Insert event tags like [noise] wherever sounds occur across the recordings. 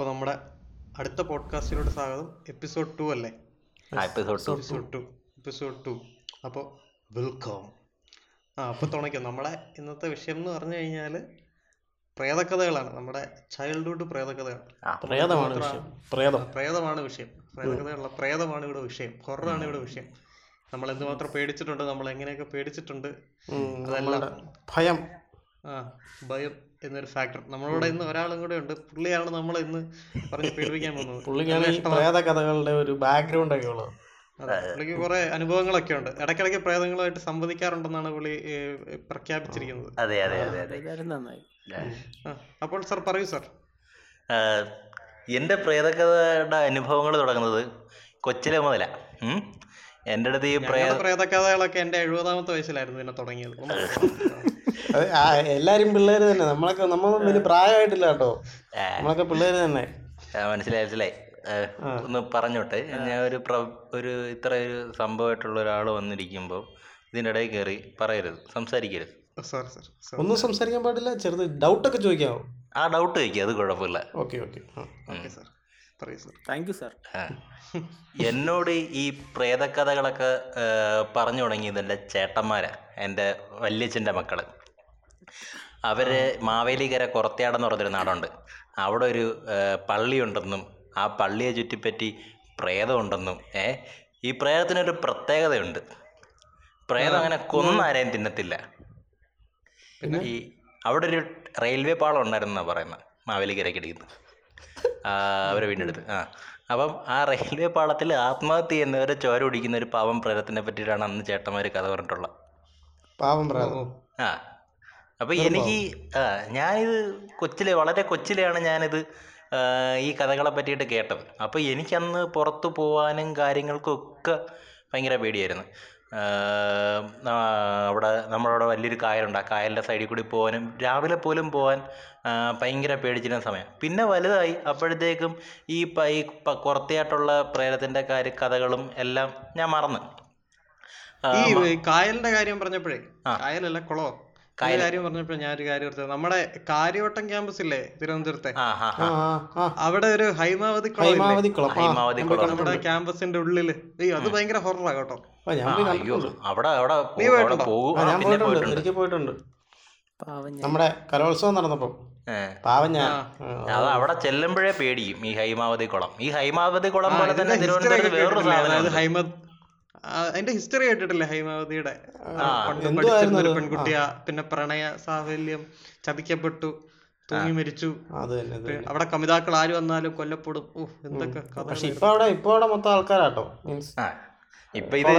അപ്പോൾ നമ്മുടെ അടുത്ത പോഡ്കാസ്റ്റിലോട്ട് സ്വാഗതം. എപ്പിസോഡ് ടു അല്ലേ? Episode two. Episode two. അപ്പോൾ വെൽക്കം. ആ അപ്പോൾ തുണയ്ക്കും നമ്മളെ ഇന്നത്തെ വിഷയം എന്ന് പറഞ്ഞു കഴിഞ്ഞാൽ പ്രേതകഥകളാണ്. നമ്മുടെ ചൈൽഡ്ഹുഡ് പ്രേതകഥകൾ. ആ. പ്രേതമാണ് വിഷയം. പ്രേതം. പ്രേതമാണ് വിഷയം. പ്രേതകഥകളുള്ള പ്രേതമാണ് ഇവിടെ വിഷയം. ഹൊററാണ് ഇവിടെ വിഷയം. നമ്മൾ എന്തുമാത്രം പേടിച്ചിട്ടുണ്ട് നമ്മൾ എങ്ങനെയൊക്കെ പേടിച്ചിട്ടുണ്ട് അതെല്ലാം നമ്മുടെ ഭയം. ആ ഭയം. എന്നൊരു ഫാക്ടർ നമ്മളോട് ഇന്ന് ഒരാളും കൂടെ ഉണ്ട്. പുള്ളിയാണ് നമ്മൾ ഇന്ന് പറഞ്ഞ് പേടിപ്പിക്കാൻ പോകുന്നത്. [laughs] പുള്ളിക്കാണ് ഈ ഇഷ്ടമാണ്. പ്രേത കഥകളുടെ ഒരു ബാക്ക്ഗ്രൗണ്ട് ഒക്കെ ഉള്ളത്. അതെ, പുള്ളിക്ക് കുറെ അനുഭവങ്ങളൊക്കെ ഉണ്ട്. ഇടയ്ക്കിടയ്ക്ക് പ്രേതങ്ങളുമായിട്ട് സംവദിക്കാറുണ്ടെന്നാണ് പുള്ളി പ്രഖ്യാപിച്ചിരിക്കുന്നത്. അതെ അതെ അതെ നന്നായി. അപ്പോൾ സർ പറയൂ സർ. എന്റെ പ്രേതകഥയുടെ അനുഭവങ്ങൾ തുടങ്ങുന്നത് കൊച്ചിലെ മുതലാ. എന്റെ അടുത്ത് ഈ പ്രേത പ്രേതകഥകളൊക്കെ എന്റെ എഴുപതാമത്തെ വയസ്സിലായിരുന്നു പിന്നെ തുടങ്ങിയത്. [laughs] എല്ലാരും പിള്ളേര് തന്നെ. നമ്മളൊക്കെ നമ്മളൊന്നും വലിയ പ്രായമായിട്ടില്ല കേട്ടോ. നമ്മളൊക്കെ പിള്ളേര് തന്നെ. ആ, മനസ്സിലായി മനസ്സിലായി. ഒന്ന് പറഞ്ഞോട്ടെ. ഞാൻ ഒരു പ്ര ഒരു ഇത്ര ഒരു സംഭവമായിട്ടുള്ള ഒരാൾ വന്നിരിക്കുമ്പോൾ ഇതിന്റെ ഇടയിൽ കയറി പറയരുത്. സംസാരിക്കരുത്. സർ സർ ഒന്നും സംസാരിക്കാൻ പാടില്ല. ചെറുത് ഡൗട്ടൊക്കെ ചോദിക്കാമോ ആ ഡൗട്ട് ചോദിക്കുക അത് കുഴപ്പമില്ല. Okay okay. ഓക്കെ സർ പറയൂ സർ താങ്ക് യു സാർ എന്നോട് ഈ പ്രേതകഥകളൊക്കെ പറഞ്ഞു തുടങ്ങിയതല്ല എന്റെ ചേട്ടന്മാരാ. എന്റെ വല്യച്ഛന്റെ മക്കൾ. അവർ മാവേലിക്കര കൊറത്തിയാടെന്ന് പറഞ്ഞൊരു നാടുണ്ട്. അവിടെ ഒരു പള്ളി പള്ളിയുണ്ടെന്നും ആ പള്ളിയെ ചുറ്റിപ്പറ്റി പ്രേതമുണ്ടെന്നും ഏ ഈ പ്രേതത്തിനൊരു പ്രത്യേകതയുണ്ട്. പ്രേതം അങ്ങനെ കൊന്നാരെയും തിന്നത്തില്ല. ഈ അവിടെ ഒരു റെയിൽവേ പാളം ഉണ്ടായിരുന്നാ പറയുന്നത് മാവേലിക്കരയ്ക്കിടയ്ക്ക് അവരെ വീണ്ടെടുത്ത് ആ. അപ്പം ആ റെയിൽവേ പാളത്തിൽ ആത്മഹത്യ ചെയ്യുന്നവരെ ചോര ഒടിക്കുന്ന ഒരു പാവം പ്രേതത്തിനെ പറ്റിയിട്ടാണ് അന്ന് ചേട്ടന്മാർ കഥ പറഞ്ഞിട്ടുള്ളത്. പാവം പ്രേതം. ആ. അപ്പം എനിക്ക് ഞാനിത് കൊച്ചിലെ വളരെ കൊച്ചിലെയാണ് ഞാനിത് ഈ കഥകളെ പറ്റിയിട്ട് കേട്ടത്. അപ്പോൾ എനിക്കന്ന് പുറത്തു പോകാനും കാര്യങ്ങൾക്കും ഒക്കെ ഭയങ്കര പേടിയായിരുന്നു. അവിടെ നമ്മളവിടെ വലിയൊരു കായലുണ്ട്. ആ കായലിന്റെ സൈഡിൽ കൂടി പോകാനും രാവിലെ പോലും പോകാൻ ഭയങ്കര പേടിച്ചിരുന്ന സമയം. പിന്നെ വലുതായി അപ്പോഴത്തേക്കും ഈ ഈ പുറത്തെയായിട്ടുള്ള പ്രേരത്തിന്റെ കാര്യ കഥകളും എല്ലാം ഞാൻ മറന്നു. ഈ കായലിന്റെ കാര്യം പറഞ്ഞപ്പോഴേ. കായലല്ല കുളമോ കാര്യം ഞാൻ ഒരു കാര്യം ഓർത്തത് നമ്മുടെ കാര്യവട്ടം ക്യാമ്പസ് ഇല്ലേ തിരുവനന്തപുരത്തെ അവിടെ ഒരു ഹൈമാവതി നമ്മുടെ ക്യാമ്പസിന്റെ ഉള്ളിൽ. അയ്യോ അത് ഭയങ്കര ഹൊററാ കേട്ടോ. അവിടെ അവിടെ പോയിട്ടുണ്ടോ? നമ്മുടെ കലോത്സവം നടന്നപ്പോ. ഏ. പാവം ഞാൻ. അത് അവിടെ ചെല്ലുമ്പോഴേ പേടിയും ഈ ഹൈമാവതി കുളം. ഈ ഹൈമാവതി കുളം പോലെ തന്നെ തിരുവനന്തപുരത്ത് വേറൊരു സാധനം അതിന്റെ ഹിസ്റ്ററി കേട്ടിട്ടില്ലേ ഹൈമാവതിയുടെ? പഠിച്ചിരുന്ന ഒരു? പെൺകുട്ടിയാ പിന്നെ പ്രണയ സാഫല്യം ചതിക്കപ്പെട്ടു തൂങ്ങി മരിച്ചു. അത് തന്നെ അവിടെ കമിതാക്കൾ ആര് വന്നാലും കൊല്ലപ്പെടും. എന്തൊക്കെ പക്ഷെ ഇപ്പൊ അവിടെ ഇപ്പൊ അവിടെ മൊത്തം ആൾക്കാരാട്ടോ മീൻസ് ഇപ്പൊ ഇത്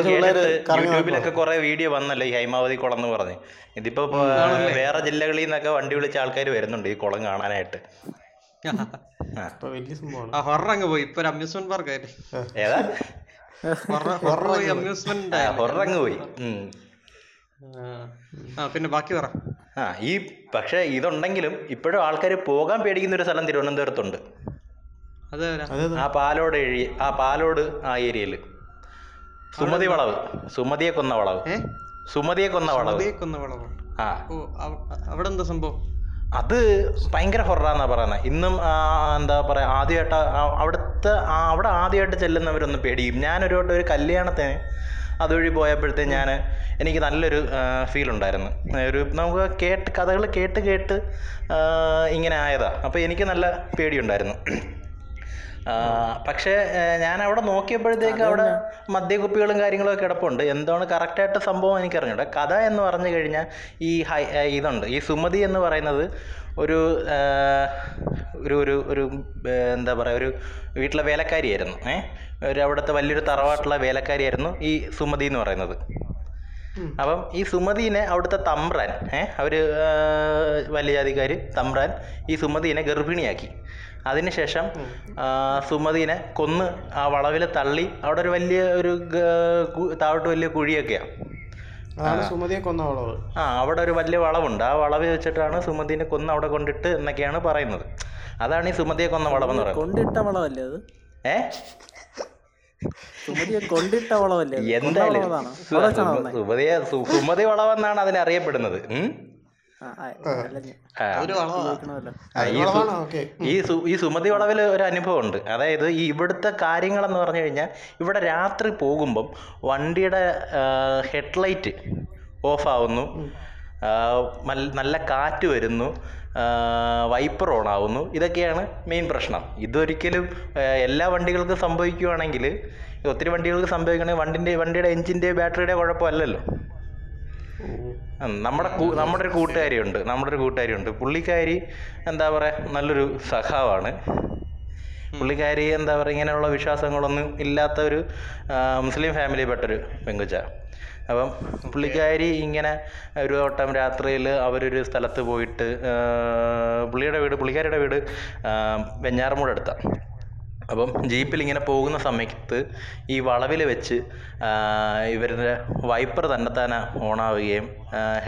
യൂട്യൂബിലൊക്കെ കുറെ വീഡിയോ വന്നല്ലോ ഈ ഹൈമാവതി കുളം എന്ന് പറഞ്ഞ്. ഇതിപ്പോ വേറെ ജില്ലകളിൽ നിന്നൊക്കെ വണ്ടി വിളിച്ച ആൾക്കാർ വരുന്നുണ്ട് ഈ കുളം കാണാനായിട്ട്. അങ്ങ് പോയി. ഇപ്പൊ അമ്യൂസ്മെന്റ് പാർക്ക് ആയിട്ട്. ഏതാ? [laughs] പോയി. ഹൊറങ്ങ് പിന്നെ ബാക്കി പറ. ആ ഈ പക്ഷെ ഇതുണ്ടെങ്കിലും ഇപ്പോഴും ആൾക്കാർ പോകാൻ പേടിക്കുന്ന ഒരു സ്ഥലം തിരുവനന്തപുരത്തുണ്ട്. അതെ ആ പാലോട് എഴുതി ആ പാലോട് ആ ഏരിയയിൽ സുമതി വളവ്. സുമതിയെ കൊന്ന വളവ്. സുമതിയെ കൊന്ന വളവ്. ആ. അവിടെ എന്താ സംഭവം? അത് ഭയങ്കര ഹൊറാന്നാ പറയുന്നത് ഇന്നും എന്താ പറയുക ആദ്യമായിട്ട് അവിടുത്തെ അവിടെ ആദ്യമായിട്ട് ചെല്ലുന്നവരൊന്ന് പേടിയും. ഞാനൊരു വട്ടം ഒരു കല്യാണത്തിന് അതുവഴി പോയപ്പോഴത്തേ ഞാൻ എനിക്ക് നല്ലൊരു ഫീൽ ഉണ്ടായിരുന്നു. ഒരു നമുക്ക് കേട്ട് കഥകൾ കേട്ട് കേട്ട് ഇങ്ങനെ ആയതാണ് അപ്പോൾ എനിക്ക് നല്ല പേടിയുണ്ടായിരുന്നു. പക്ഷേ ഞാൻ അവിടെ നോക്കിയപ്പോഴത്തേക്ക് അവിടെ മദ്യക്കുപ്പികളും കാര്യങ്ങളൊക്കെ കിടപ്പുണ്ട്. എന്താണ് കറക്റ്റായിട്ട് സംഭവം എനിക്കറിഞ്ഞൂടെ. കഥ എന്ന് പറഞ്ഞു കഴിഞ്ഞാൽ ഈ ഹൈ ഇതുണ്ട്. ഈ സുമതി എന്ന് പറയുന്നത് ഒരു ഒരു ഒരു ഒരു എന്താ പറയുക ഒരു വീട്ടിലെ വേലക്കാരിയായിരുന്നു. ഏഹ് ഒരു അവിടുത്തെ വലിയൊരു തറവാട്ടുള്ള വേലക്കാരിയായിരുന്നു ഈ സുമതി എന്ന് പറയുന്നത്. അപ്പം ഈ സുമതിനെ അവിടുത്തെ തമ്പ്രാൻ ഏഹ് അവർ വലിയ ജാതിക്കാർ തമ്പ്രാൻ ഈ സുമതിനെ ഗർഭിണിയാക്കി. അതിനുശേഷം സുമതിനെ കൊന്ന് ആ വളവിൽ തള്ളി അവിടെ ഒരു വലിയ ഒരു താഴോട്ട് വലിയ കുഴിയൊക്കെയാണ് സുമതിയെ കൊന്ന വളവ്. ആ അവിടെ ഒരു വലിയ വളവുണ്ട്. ആ വളവ് വെച്ചിട്ടാണ് സുമതിനെ കൊന്ന് അവിടെ കൊണ്ടിട്ട് എന്നൊക്കെയാണ് പറയുന്നത്. അതാണ് ഈ സുമതിയെ കൊന്ന വളവെന്ന് പറയുന്നത്. കൊണ്ടിട്ട വളവല്ലേ അത്? ഏ? കൊണ്ടിട്ട വളവല്ലേ എന്തായാലും സുമതിയെ സുമതി വളവെന്നാണ് അതിനെ അറിയപ്പെടുന്നത്. ഈ ഈ സുമതി വളവിൽ ഒരു അനുഭവം ഉണ്ട് അതായത് ഈ ഇവിടുത്തെ കാര്യങ്ങളെന്ന് പറഞ്ഞു കഴിഞ്ഞാൽ ഇവിടെ രാത്രി പോകുമ്പം വണ്ടിയുടെ ഹെഡ്ലൈറ്റ് ഓഫ് ആവുന്നു. നല്ല കാറ്റ് വരുന്നു. വൈപ്പർ ഓൺ ആവുന്നു. ഇതൊക്കെയാണ് മെയിൻ പ്രശ്നം. ഇതൊരിക്കലും എല്ലാ വണ്ടികൾക്കും സംഭവിക്കുകയാണെങ്കിൽ ഒത്തിരി വണ്ടികൾക്ക് സംഭവിക്കണമെങ്കിൽ വണ്ടിന്റെ വണ്ടിയുടെ എഞ്ചിന്റെ ബാറ്ററിയുടെ കുഴപ്പമല്ലല്ലോ. നമ്മുടെ നമ്മുടെ ഒരു കൂട്ടുകാരിയുണ്ട് നമ്മുടെ ഒരു കൂട്ടുകാരിയുണ്ട്. പുള്ളിക്കാരി എന്താ പറയുക നല്ലൊരു സഖാവാണ്. പുള്ളിക്കാരി എന്താ പറയുക ഇങ്ങനെയുള്ള വിശ്വാസങ്ങളൊന്നും ഇല്ലാത്ത ഒരു മുസ്ലിം ഫാമിലിയിൽപ്പെട്ടൊരു പെങ്കുച്ച. അപ്പം പുള്ളിക്കാരി ഇങ്ങനെ ഒരു വട്ടം രാത്രിയിൽ അവരൊരു സ്ഥലത്ത് പോയിട്ട് പുള്ളിയുടെ വീട് പുള്ളിക്കാരിയുടെ വീട് വെഞ്ഞാറമൂട് അടുത്താണ് അപ്പം ജീപ്പിൽ ഇങ്ങനെ പോകുന്ന സമയത്ത് ഈ വളവിൽ വെച്ച് ഇവരുടെ വൈപ്പർ തന്നെത്താനെ ഓണാവുകയും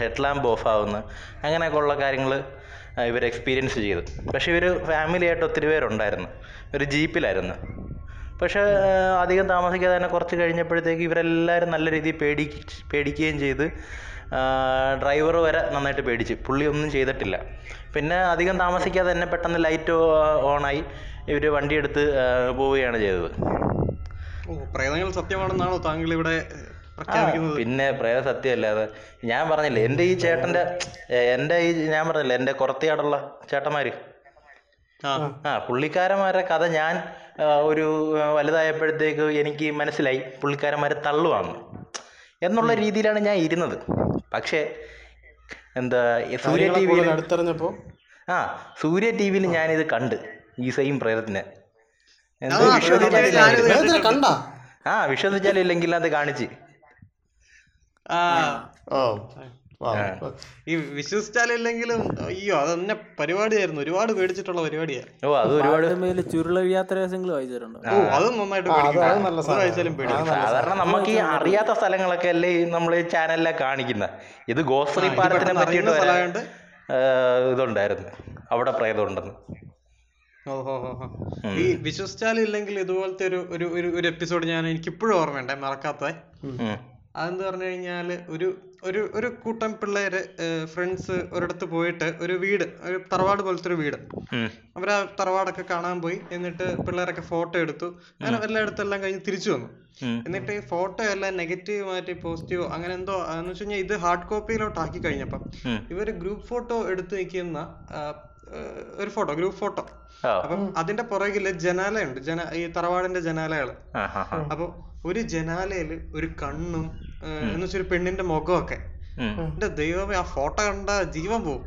ഹെഡ് ലാമ്പ് ഓഫ് ആവുന്നു അങ്ങനെയൊക്കെ ഉള്ള കാര്യങ്ങൾ ഇവർ എക്സ്പീരിയൻസ് ചെയ്തു. പക്ഷേ ഇവർ ഫാമിലിയായിട്ട് ഒത്തിരി പേരുണ്ടായിരുന്നു. ഒരു ജീപ്പിലായിരുന്നു. പക്ഷേ അധികം താമസിക്കാതെ തന്നെ കുറച്ച് കഴിഞ്ഞപ്പോഴത്തേക്ക് ഇവരെല്ലാവരും നല്ല രീതിയിൽ പേടി പേടിക്കുകയും ചെയ്ത് ഡ്രൈവർ വരെ നന്നായിട്ട് പേടിച്ച്. പുള്ളി ഒന്നും ചെയ്തിട്ടില്ല. പിന്നെ അധികം താമസിക്കാതെ തന്നെ പെട്ടെന്ന് ലൈറ്റ് ഓണായി. ഇവർ വണ്ടിയെടുത്ത് പോവുകയാണ് ചെയ്തത്. പ്രേതങ്ങൾ സത്യമാണെന്നാണോ താങ്കൾ ഇവിടെ പിന്നെ പ്രേത സത്യമല്ലാതെ ഞാൻ പറഞ്ഞില്ലേ എന്റെ ഈ ചേട്ടന്റെ എന്റെ ഈ ഞാൻ പറഞ്ഞില്ലേ എന്റെ കുറത്തിയാടുള്ള ചേട്ടന്മാർ ആ. പുള്ളിക്കാരന്മാരുടെ കഥ ഞാൻ ഒരു വലുതായപ്പോഴത്തേക്ക് എനിക്ക് മനസ്സിലായി പുള്ളിക്കാരന്മാരെ തള്ളുവാണ് എന്നുള്ള രീതിയിലാണ് ഞാൻ ഇരുന്നത്. പക്ഷേ എന്താ സൂര്യ ടി വിയിൽ ആ സൂര്യ ടി വിയിൽ ഞാനിത് കണ്ട്. ഈ സെയിം പ്രേതത്തിനെ. എന്ത് ആ, വിശ്വസിച്ചാലും ഇല്ലെങ്കിൽ അത് കാണിച്ച്. ആ. ഓ വാ. ഈ വിശ്വസിച്ചാലില്ലെങ്കിലും അയ്യോ അതെന്നെ പരിപാടിയായിരുന്നു. ഒരുപാട് പേടിച്ചിട്ടുള്ള പരിപാടിയാ. ഓ അത് ഒരുപാട് ചുരുളഴിയാത്ത രഹസ്യങ്ങളും വായിച്ചിട്ടുണ്ടോ. ഓ അതും നന്നായിട്ട്. വായിച്ചാലും സാധാരണ നമുക്ക് ഈ അറിയാത്ത സ്ഥലങ്ങളൊക്കെ അല്ലേ നമ്മൾ ചാനലിലെ കാണിക്കുന്ന. ഇത് ഗോസ്ത്രീ പാലത്തിനെ പറ്റിയിട്ട് ഇതുണ്ടായിരുന്നു. അവിടെ പ്രേതമുണ്ടെന്ന്. ഓഹോ ഹോ വിശ്വസിച്ചാലും ഇല്ലെങ്കിൽ വിശ്വസിച്ചാലില്ലെങ്കിൽ ഇതുപോലത്തെ ഒരു ഒരു ഒരു ഒരു എപ്പിസോഡ് ഞാൻ എനിക്ക് ഇപ്പോഴും ഓർമ്മയുണ്ട് മറക്കാത്ത. അതെന്ന് പറഞ്ഞു കഴിഞ്ഞാൽ ഒരു ഒരു ഒരു കൂട്ടം പിള്ളേര് ഫ്രണ്ട്സ് ഒരിടത്ത് പോയിട്ട് ഒരു വീട് ഒരു തറവാട് പോലത്തെ ഒരു വീട്. അവർ അവരാ തറവാടൊക്കെ കാണാൻ പോയി എന്നിട്ട് പിള്ളേരൊക്കെ ഫോട്ടോ എടുത്തു അങ്ങനെ എല്ലായിടത്തെല്ലാം കഴിഞ്ഞ് തിരിച്ചു വന്നു. എന്നിട്ട് ഈ ഫോട്ടോ എല്ലാം നെഗറ്റീവ് മാറ്റി പോസിറ്റീവ് അങ്ങനെ എന്തോ എന്ന് വെച്ച് കഴിഞ്ഞാൽ ഇത് ഹാർഡ് കോപ്പിയിലോട്ട് ആക്കി കഴിഞ്ഞപ്പം ഇവർ ഇവർ ഗ്രൂപ്പ് ഫോട്ടോ എടുത്ത് നിൽക്കുന്ന ആ, ആ, ഒരു ഫോട്ടോ ഗ്രൂപ്പ് ഫോട്ടോ. അപ്പൊ അതിന്റെ പുറകിൽ ജനാലയുണ്ട്. ജന ഈ തറവാടിന്റെ ജനാലകൾ. അപ്പൊ ഒരു ജനാലയിൽ ഒരു കണ്ണും എന്ന് വെച്ചാൽ ഒരു പെണ്ണിന്റെ മുഖമൊക്കെ. എന്റെ ദൈവമേ ആ ഫോട്ടോ കണ്ട ജീവൻ പോകും.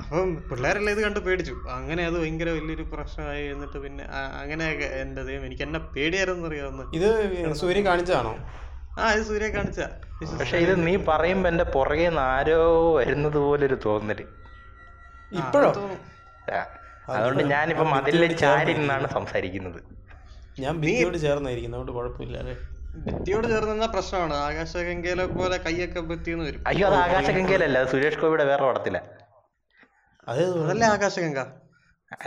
അപ്പം പിള്ളേരെല്ലാം ഇത് കണ്ട് പേടിച്ചു. അങ്ങനെ അത് ഭയങ്കര വലിയൊരു പ്രശ്നമായി എന്നിട്ട് പിന്നെ അങ്ങനെയൊക്കെ എന്റെ ദൈവം എനിക്ക് എന്നെ പേടിയായിരുന്നു അറിയാവുന്ന ഇത് സൂര്യ കാണിച്ചാണോ ആ ഇത് സൂര്യ കാണിച്ച പക്ഷെ ഇത് നീ പറയുമ്പോ എന്റെ പുറകെ നിന്ന് ആരോ വരുന്നത് പോലെ ഒരു തോന്നൽ. ഇപ്പോഴോ. അതുകൊണ്ട് ഞാനിപ്പോ മതിലിൽ ചാരി നിന്നാണ് സംസാരിക്കുന്നത്. ഞാൻ ഭിത്തിയോട് ചേർന്നായിരിക്കുന്നു അതുകൊണ്ട് കുഴപ്പമില്ല അല്ലേ? ഭിത്തിയോട് ചേർന്ന് നിന്ന പ്രശ്നമാണ്. ആകാശഗംഗയിലെ പോലെ കൈയൊക്കെ ഭിത്തിന്ന് വരും. അയ്യോ അത് ആകാശഗംഗയിലല്ല അത് സുരേഷ് ഗോപിയുടെ വേറെ പടത്തില. അത് അതല്ലേ ആകാശഗംഗ?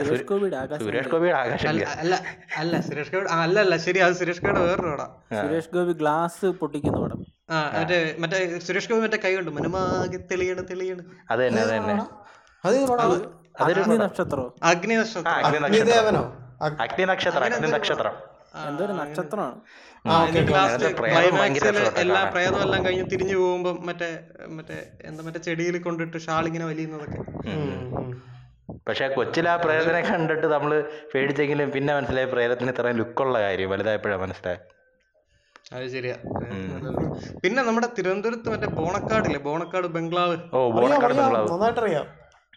സുരേഷ് ഗോപിയുടെ സുരേഷ് ഗോപിയുടെ അല്ല ആകാശഗംഗ. അല്ല അല്ല സുരേഷ് ഗോപി അല്ല അല്ല ശരി അത് സുരേഷ് ഗോപിയുടെ വേറൊരു പടം. സുരേഷ് ഗോപി ഗ്ലാസ് പൊട്ടിക്കുന്ന പടം. ആ മറ്റേ മറ്റേ സുരേഷ് ഗോപി മറ്റേ കൈ കൊണ്ട് മനമാകെ തെളിയണ് തെളിയണ്. അത് തന്നെ അത് തന്നെ. അത് അഗ്നി നക്ഷത്രോ. അഗ്നി ആ നക്ഷത്രം അഗ്നി നക്ഷത്രം. അഗ്നി നക്ഷത്രം അഗ്നി നക്ഷത്രം. എന്തോ നക്ഷത്രമാണ്. എല്ലാ. പ്രേതം എല്ലാം കഴിഞ്ഞ് തിരിഞ്ഞു പോകുമ്പോ മറ്റേ മറ്റേ എന്താ മറ്റേ ചെടിയിൽ കൊണ്ടിട്ട് ഷാൾ ഇങ്ങനെ വലിയുന്നതൊക്കെ. പക്ഷെ കൊച്ചിൽ ആ പ്രേതനെ കണ്ടിട്ട് നമ്മൾ പേടിച്ചെങ്കിലും പിന്നെ മനസ്സിലായി പ്രേതത്തിന് ഇത്രയും ലുക്കുള്ള കാര്യം. വലുതായപ്പോഴാ മനസ്സിലായി. അത് ശരിയാ. പിന്നെ നമ്മുടെ തിരുവനന്തപുരത്ത് മറ്റേ ബോണക്കാടില്ലേ? ബോണക്കാട് ബംഗ്ലാവ്. ഓ ബോണക്കാട് അറിയാം. ബംഗ്ലാവ്. നന്നായിട്ട്